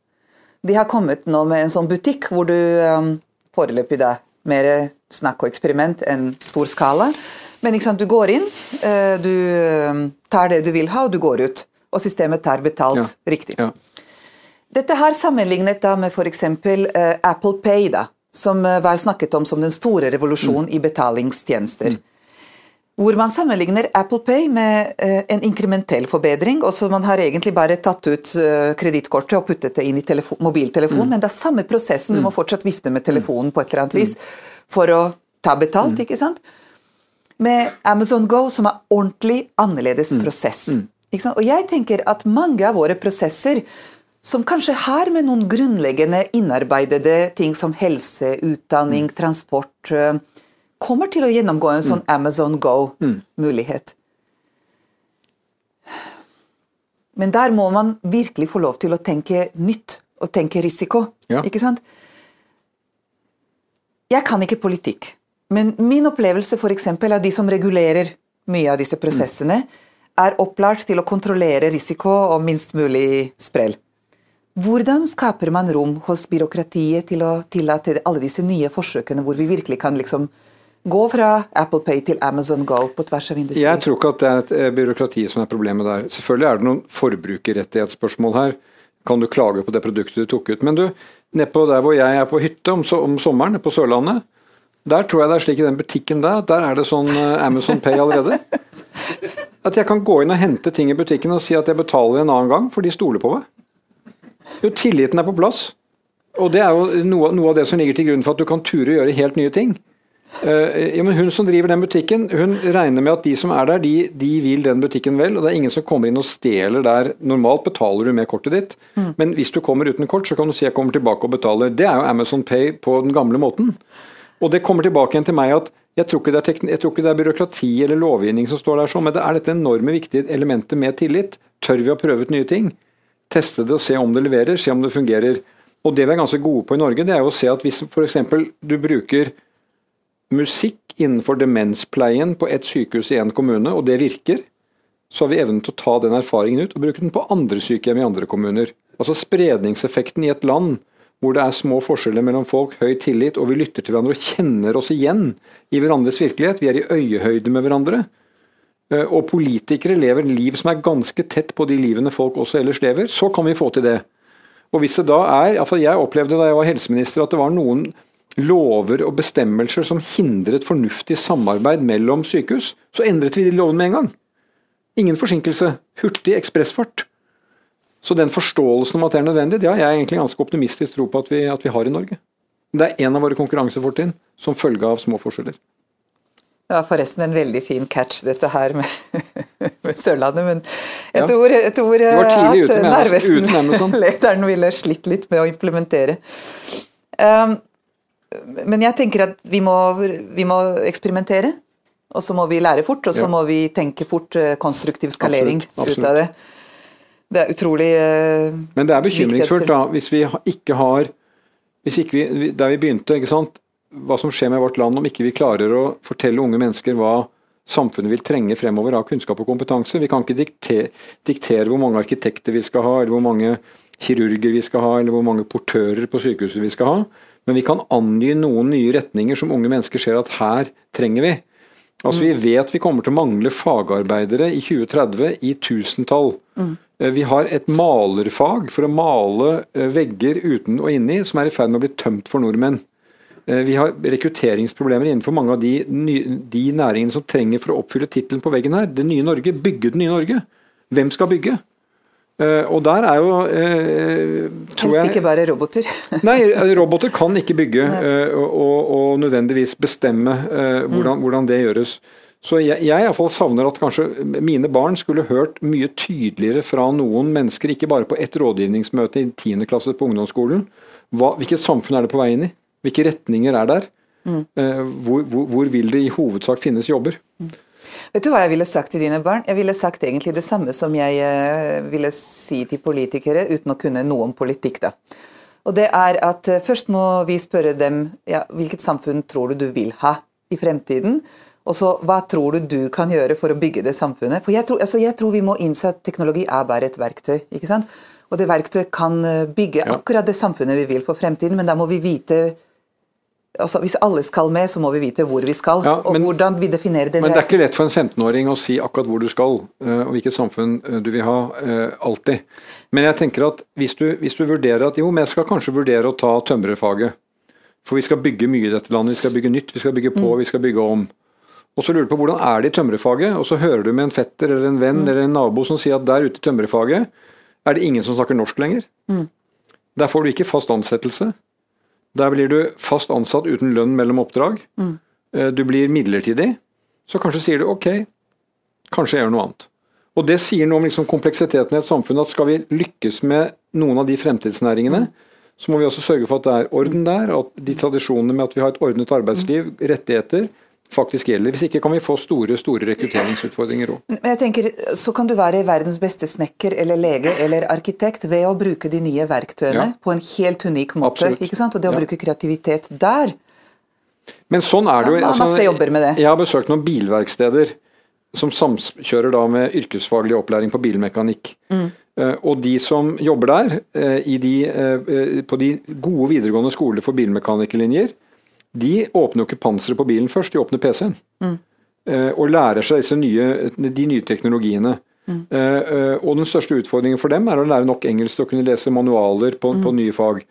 De har kommet nå med en sånn butikk hvor du um, foreløpig da mer snakk og eksperiment enn stor skala. Men sant, du går inn, uh, du um, tar det du vil ha, og du går ut. Og systemet tar betalt ja. riktig. Ja. Dette har sammenlignet da med f.eks. Uh, Apple Pay, da, som uh, var snakket om som den store revolusjonen mm. i betalingstjenester. Mm hvor man sammenligner Apple Pay med uh, en inkrementell forbedring. og så Man har egentlig bare tatt ut uh, kredittkortet og puttet det inn i mobiltelefonen, mm. men det er samme prosessen. Du må mm. fortsatt vifte med telefonen på et eller annet vis for å ta betalt. Mm. ikke sant? Med Amazon Go, som er ordentlig annerledes prosess. Ikke sant? Og jeg tenker at mange av våre prosesser, som kanskje har med noen grunnleggende innarbeidede ting som helse, utdanning, transport eh, kommer til å gjennomgå en sånn Amazon Go-mulighet. Men der må man virkelig få lov til å tenke nytt og tenke risiko. Ja. Ikke sant? Jeg kan ikke politikk, men min opplevelse eksempel, av de som regulerer mye av disse prosessene, er opplært til å kontrollere risiko og minst mulig sprell. Hvordan skaper man rom hos byråkratiet til å tillate alle disse nye forsøkene, hvor vi virkelig kan liksom gå fra Apple Pay til Amazon Go på tvers av industri? Jeg tror ikke at det er eh, byråkrati som er problemet der. Selvfølgelig er det noen forbrukerrettighetsspørsmål her. Kan du klage på det produktet du tok ut. Men du, nedpå der hvor jeg er på hytte om sommeren, på Sørlandet, der tror jeg det er slik i den butikken der, der er det sånn eh, Amazon Pay allerede. At jeg kan gå inn og hente ting i butikken og si at jeg betaler en annen gang, for de stoler på meg. Jo, tilliten er på plass. Og det er jo noe, noe av det som ligger til grunn for at du kan ture og gjøre helt nye ting. Uh, ja, men Hun som driver den butikken, hun regner med at de som er der, de, de vil den butikken vel. og Det er ingen som kommer inn og stjeler der. Normalt betaler du med kortet ditt, men hvis du kommer uten kort, så kan du si jeg kommer tilbake og betaler. Det er jo Amazon Pay på den gamle måten. Og det kommer tilbake igjen til meg at jeg tror, ikke det er jeg tror ikke det er byråkrati eller lovgivning som står der sånn, men det er dette enorme viktige elementet med tillit. Tør vi å prøve ut nye ting? Teste det og se om det leverer, se om det fungerer. Og det vi er ganske gode på i Norge, det er jo å se at hvis f.eks. du bruker musikk innenfor demenspleien på ett sykehus i en kommune, og det virker, så har vi evnen til å ta den erfaringen ut og bruke den på andre sykehjem i andre kommuner. Altså spredningseffekten i et land hvor det er små forskjeller mellom folk, høy tillit, og vi lytter til hverandre og kjenner oss igjen i hverandres virkelighet. Vi er i øyehøyde med hverandre. Eh, Og politikere lever liv som er ganske tett på de livene folk også ellers lever. Så kan vi få til det. Og hvis det da er, iallfall Jeg opplevde da jeg var helseminister at det var noen lover og bestemmelser som hindret fornuftig samarbeid mellom sykehus, så endret vi de lovene med en gang. Ingen forsinkelse. Hurtig ekspressfart. Så den forståelsen om at det er nødvendig, det har jeg egentlig ganske optimistisk tro på at vi, at vi har i Norge. Det er en av våre konkurransefortrinn som følge av små forskjeller. Det var forresten en veldig fin catch, dette her med, med Sørlandet. Men jeg Ja. tror, jeg tror uten Amazon. Narvesen-lederen ville slitt litt med å implementere. Um, men jeg tenker at vi må, vi må eksperimentere. Og så må vi lære fort, og så Ja. må vi tenke fort eh, konstruktiv skalering Absolutt, ut av det. Det er utrolig eh, Men det er bekymringsfullt da, hvis vi ikke har hvis ikke vi, Der vi begynte, ikke sant, hva som skjer med vårt land om ikke vi klarer å fortelle unge mennesker hva samfunnet vil trenge fremover av kunnskap og kompetanse. Vi kan ikke dikte, diktere hvor mange arkitekter vi skal ha, eller hvor mange kirurger vi skal ha, eller hvor mange portører på sykehuset vi skal ha. Men vi kan angi noen nye retninger som unge mennesker ser at her trenger vi. Altså Vi vet vi kommer til å mangle fagarbeidere i 2030 i tusentall. Mm. Vi har et malerfag for å male eh, vegger uten og inni, som er i ferd med å bli tømt for nordmenn. Eh, Vi har rekrutteringsproblemer innenfor mange av de, de næringene som trenger for å oppfylle tittelen på veggen her. Det nye Norge. Bygge det nye Norge. Hvem skal bygge? Eh, Og der er jo eh, tror Helst jeg- ikke bare roboter. Nei, roboter kan ikke bygge eh, og, og, nødvendigvis bestemme eh, hvordan, hvordan det gjøres. Så jeg, jeg i fall savner at kanskje mine barn skulle hørt mye tydeligere fra noen mennesker, ikke bare på ett rådgivningsmøte i 10. klasse på ungdomsskolen. Hva, hvilket samfunn er det på vei inn i? Hvilke retninger er der? Mm. hvor, hvor, hvor vil det i hovedsak finnes jobber? Vet du hva jeg ville sagt til dine barn? Jeg ville sagt egentlig det samme som jeg eh, ville si til politikere, uten å kunne noe om politikk. da. Og det er at eh, Først må vi spørre dem ja, hvilket samfunn tror du du vil ha i fremtiden. Og så hva tror du du kan gjøre for å bygge det samfunnet? For jeg tror, altså, jeg tror vi må innse at teknologi er bare et verktøy. ikke sant? Og det verktøyet kan eh, bygge akkurat det samfunnet vi vil for fremtiden, men da må vi vite altså Hvis alle skal med, så må vi vite hvor vi skal, Ja, og hvordan vi definerer den Men det er ikke lett for en 15-åring å si akkurat hvor du skal, eh, og hvilket samfunn eh, du vil ha, eh, alltid. Men jeg tenker at hvis du, hvis du vurderer at jo, men jeg skal kanskje vurdere å ta tømrerfaget, for vi skal bygge mye i dette landet, vi skal bygge nytt, vi skal bygge på, vi skal bygge om. Og så lurer du på hvordan er det i tømrerfaget, og så hører du med en fetter eller en venn eller en nabo som sier at der ute i tømrerfaget er det ingen som snakker norsk lenger. Der får du ikke fast ansettelse. Der blir du fast ansatt uten lønn mellom oppdrag. Mm. Du blir midlertidig. Så kanskje sier du ok, kanskje jeg gjør noe annet. Og Det sier noe om liksom kompleksiteten i et samfunn. at Skal vi lykkes med noen av de fremtidsnæringene, så må vi også sørge for at det er orden der. At de tradisjonene med at vi har et ordnet arbeidsliv, rettigheter, faktisk gjelder. Hvis ikke kan vi få store store rekrutteringsutfordringer òg. Men jeg tenker, Så kan du være verdens beste snekker eller lege eller arkitekt ved å bruke de nye verktøyene Ja. på en helt unik måte. Absolutt. ikke sant? Og det å Ja. bruke kreativitet der Men sånn er det jo. Ja, masse jobber med det. Jeg har besøkt noen bilverksteder som samkjører da med yrkesfaglig opplæring på bilmekanikk. Mm. Eh, Og de som jobber der, eh, i de, eh, på de gode videregående skoler for bilmekanikerlinjer, de åpner jo ikke panseret på bilen først, de åpner PC-en. Mm. Eh, Og lærer seg disse nye, de nye teknologiene. Mm. Eh, eh, Og den største utfordringen for dem er å lære nok engelsk til å kunne lese manualer på, på Mm. nye fag.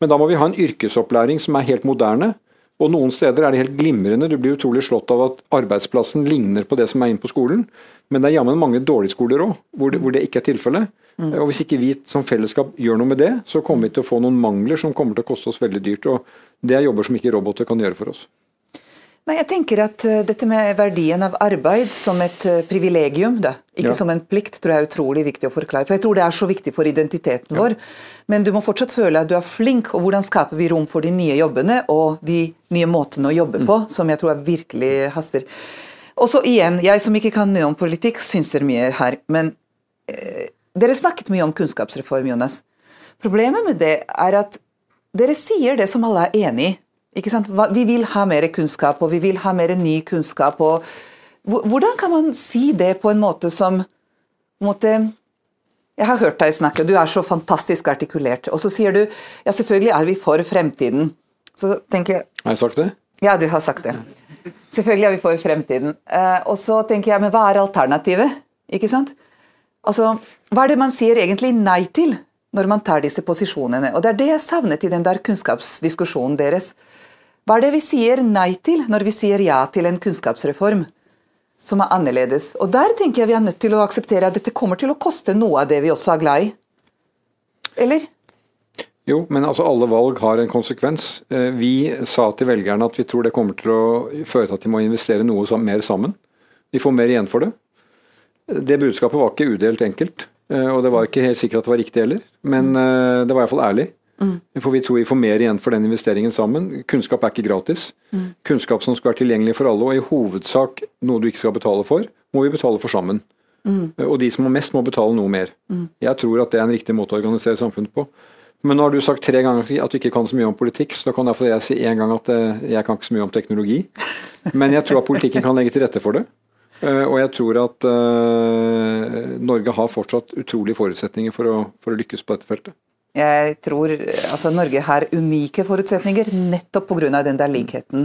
Men da må vi ha en yrkesopplæring som er helt moderne. Og noen steder er det helt glimrende. Du blir utrolig slått av at arbeidsplassen ligner på det som er inne på skolen. Men det er jammen mange dårlige skoler òg, hvor, det- hvor det ikke er tilfellet. Og hvis ikke vi som fellesskap gjør noe med det, så kommer vi til å få noen mangler som kommer til å koste oss veldig dyrt. Og det er jobber som ikke roboter kan gjøre for oss. Nei, jeg tenker at eh, dette med verdien av arbeid som et eh, privilegium, da, ikke Ja. som en plikt, tror jeg er utrolig viktig å forklare. For jeg tror det er så viktig for identiteten vår. Men du må fortsatt føle at du er flink, og hvordan skaper vi rom for de nye jobbene og de nye måtene å jobbe på, som jeg tror virkelig haster. Og så igjen, jeg som ikke kan mye om politikk, syns det er mye her. Men eh, dere snakket mye om kunnskapsreform, Jonas. Problemet med det er at dere sier det som alle er enig i. Ikke sant? Vi vil ha mer kunnskap, og vi vil ha mer ny kunnskap. Og hvordan kan man si det på en måte som en måte, Jeg har hørt deg snakke, du er så fantastisk artikulert. Og så sier du ja, selvfølgelig er vi for fremtiden. Så tenker jeg Har jeg sagt det? ja, du har sagt det. Selvfølgelig er vi for fremtiden. Eh, og så tenker jeg, men hva er alternativet? Ikke sant? Altså, Hva er det man sier egentlig nei til når man tar disse posisjonene? Og Det er det jeg savnet i den der kunnskapsdiskusjonen deres. Hva er det vi sier nei til når vi sier ja til en kunnskapsreform som er annerledes? Og Der tenker jeg vi er nødt til å akseptere at dette kommer til å koste noe av det vi også er glad i. Eller? Jo, men altså alle valg har en konsekvens. Eh, Vi sa til velgerne at vi tror det kommer til å føre til at de må investere noe mer sammen. Vi får mer igjen for det. Det budskapet var ikke udelt enkelt, og det var ikke helt sikkert at det var riktig heller. Men eh, det var iallfall ærlig. For vi tror vi får mer igjen for den investeringen sammen. Kunnskap er ikke gratis. Kunnskap som skal være tilgjengelig for alle, og i hovedsak noe du ikke skal betale for, må vi betale for sammen. Mm. Og de som har mest, må betale noe mer. Jeg tror at det er en riktig måte å organisere samfunnet på. Men nå har du sagt tre ganger at du ikke kan så mye om politikk, så da kan derfor jeg si én gang at eh, jeg kan ikke så mye om teknologi. Men jeg tror at politikken kan legge til rette for det. Eh, Og jeg tror at eh, Norge har fortsatt utrolige forutsetninger for å, for å lykkes på dette feltet. Jeg tror altså Norge har unike forutsetninger nettopp pga. den der likheten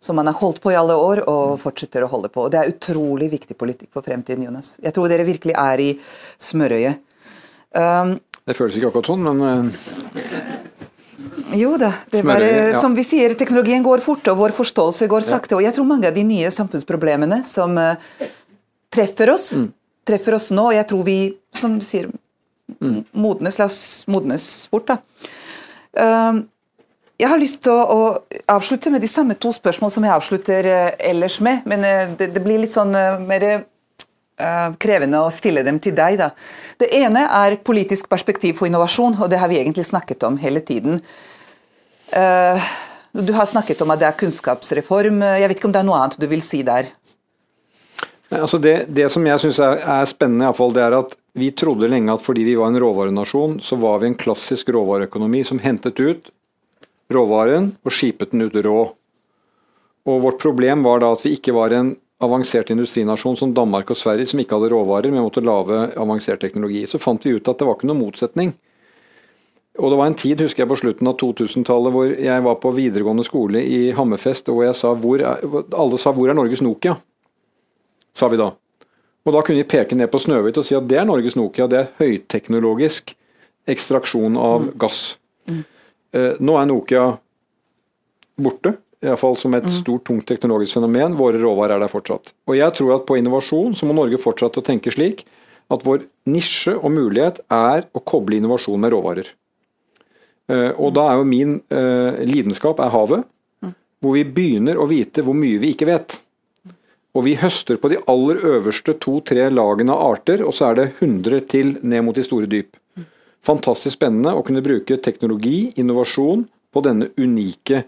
som man har holdt på i alle år og fortsetter å holde på. Og Det er utrolig viktig politikk for fremtiden, Jonas. Jeg tror dere virkelig er i smørøyet. Um, Det føles ikke akkurat sånn, men eh, jo da, det er bare, ja. som vi sier, teknologien går fort, og vår forståelse går sakte. Og jeg tror mange av de nye samfunnsproblemene som uh, treffer oss, Mm. treffer oss nå, og jeg tror vi, som du sier, modnes, la oss modnes fort, da. Uh, jeg har lyst til å, å avslutte med de samme to spørsmål som jeg avslutter uh, ellers med, men eh, det, det blir litt sånn mer krevende å stille dem til deg. Da. Det ene er politisk perspektiv for innovasjon, og det har vi egentlig snakket om hele tiden. Eh, du har snakket om at det er kunnskapsreform. Jeg vet ikke om det er noe annet du vil si der? Altså det, det som jeg syns er, er spennende, i fall, det er at vi trodde lenge at fordi vi var en råvarenasjon, så var vi en klassisk råvareøkonomi som hentet ut råvaren og skipet den ut rå. Og Vårt problem var da at vi ikke var en avansert industrinasjon som Danmark og Sverige, som ikke hadde råvarer, men måtte lage avansert teknologi. Så fant vi ut at det var ikke noen motsetning. Og det var en tid, husker jeg, på slutten av 2000-tallet hvor jeg var på videregående skole i Hammerfest, og jeg sa hvor er, alle sa 'hvor er Norges Nokia'? sa vi da. Og da kunne vi peke ned på Snøhvit og si at det er Norges Nokia, det er høyteknologisk ekstraksjon av gass. Eh, nå er Nokia borte, iallfall som et stort, tungt teknologisk fenomen. Våre råvarer er der fortsatt. Og jeg tror at på innovasjon så må Norge fortsette å tenke slik at vår nisje og mulighet er å koble innovasjon med råvarer. Eh, og da er jo min eh, lidenskap er havet, hvor vi begynner å vite hvor mye vi ikke vet. Og vi høster på de aller øverste to-tre lagene av arter, og så er det 100 til ned mot de store dyp. Fantastisk spennende å kunne bruke teknologi, innovasjon, på denne unike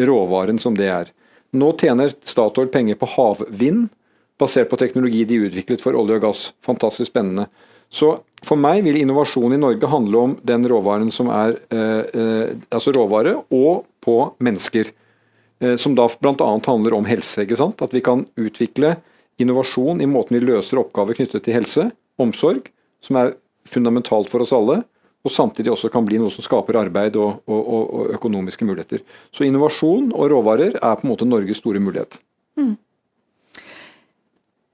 råvaren som det er. Nå tjener Statoil penger på havvind, basert på teknologi de utviklet for olje og gass. Fantastisk spennende. Så for meg vil innovasjon i Norge handle om den råvaren som er eh, eh, altså råvare, og på mennesker. Eh, som da bl.a. handler om helse. ikke sant? At vi kan utvikle innovasjon i måten vi løser oppgaver knyttet til helse, omsorg, som er fundamentalt for oss alle, og samtidig også kan bli noe som skaper arbeid og, og, og økonomiske muligheter. Så innovasjon og råvarer er på en måte Norges store mulighet. Mm.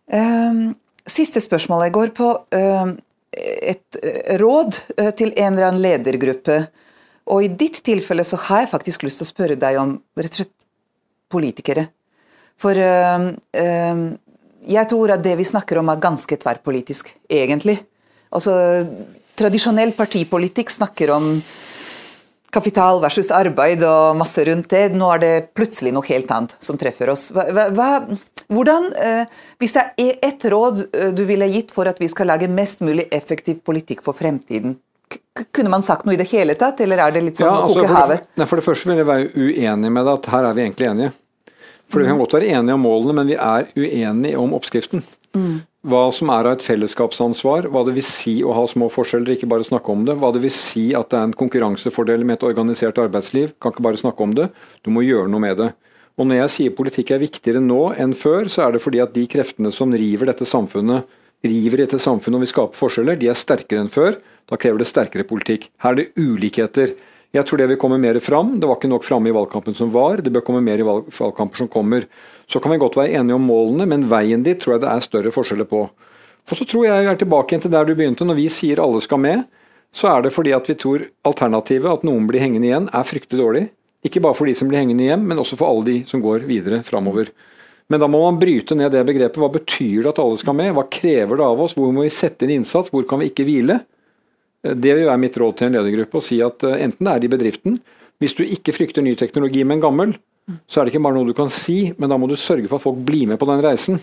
Um, siste spørsmål. Jeg går på um, et eh, råd uh, til en eller annen ledergruppe. Og i ditt tilfelle så har jeg faktisk lyst til å spørre deg om rett og slett politikere. For øh, øh, jeg tror at det vi snakker om er ganske tverrpolitisk, egentlig. Altså tradisjonell partipolitikk snakker om kapital versus arbeid og masse rundt det. Nå er det plutselig noe helt annet som treffer oss. Hva, hva, hvordan, eh, Hvis det er ett råd eh, du ville gitt for at vi skal lage mest mulig effektiv politikk for fremtiden, kunne man sagt noe i det hele tatt, eller er det litt sånn ja, altså, å koke havet? For, for det første vil jeg være uenig med deg at her er vi egentlig enige. For Vi kan godt være enige om målene, men vi er uenige om oppskriften. Mm. Hva som er av et fellesskapsansvar, hva det vil si å ha små forskjeller, ikke bare snakke om det. Hva det vil si at det er en konkurransefordel med et organisert arbeidsliv, kan ikke bare snakke om det. Du må gjøre noe med det. Og Når jeg sier politikk er viktigere nå enn før, så er det fordi at de kreftene som river dette samfunnet, river dette samfunnet og vil skape forskjeller, de er sterkere enn før. Da krever det sterkere politikk. Her er det ulikheter. Jeg tror det vil komme mer fram. Det var ikke nok framme i valgkampen som var. Det bør komme mer i valgkamper som kommer. Så kan vi godt være enige om målene, men veien dit tror jeg det er større forskjeller på. For så tror jeg jeg er tilbake igjen til der du begynte. Når vi sier alle skal med, så er det fordi at vi tror alternativet, at noen blir hengende igjen, er fryktelig dårlig. Ikke bare for de som blir hengende igjen, men også for alle de som går videre framover. Men da må man bryte ned det begrepet. Hva betyr det at alle skal med? Hva krever det av oss? Hvor må vi sette inn innsats? Hvor kan vi ikke hvile? Det vil være mitt råd til en ledergruppe. Å si at eh, enten det er i bedriften Hvis du ikke frykter ny teknologi, men gammel, så er det ikke bare noe du kan si, men da må du sørge for at folk blir med på den reisen.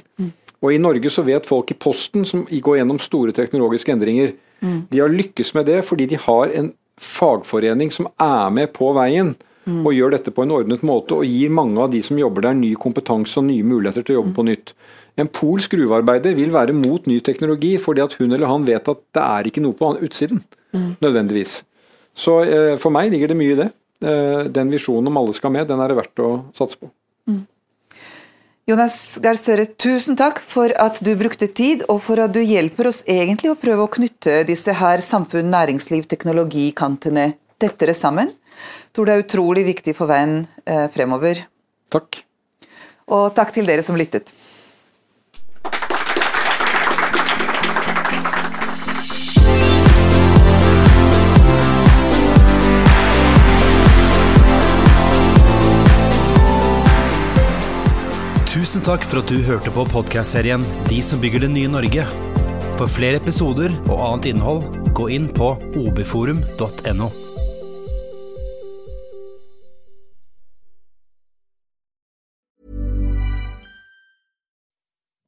Og I Norge så vet folk i Posten, som går gjennom store teknologiske endringer, de har lykkes med det fordi de har en fagforening som er med på veien. Og gjør dette på en ordnet måte og gir mange av de som jobber der ny kompetanse og nye muligheter til å jobbe på nytt. En polsk gruvearbeider vil være mot ny teknologi fordi at hun eller han vet at det er ikke noe på utsiden. Mm. Nødvendigvis. Så eh, for meg ligger det mye i det. Eh, den visjonen om alle skal med, den er det verdt å satse på. Mm. Jonas Gahr Støre, tusen takk for at du brukte tid, og for at du hjelper oss egentlig å prøve å knytte disse her samfunn, næringsliv, teknologikantene tettere sammen. Jeg tror det er utrolig viktig for veien eh, fremover. Takk. Og takk til dere som lyttet. Tusen takk for at du hørte på podkastserien De som bygger det nye Norge. For flere episoder og annet innhold, gå inn på obforum.no.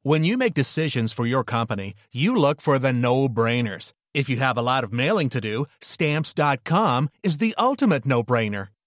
When you make decisions for your company, you look for the no-brainers. If you have a lot of mailing to do, stamps.com is the ultimate no-brainer.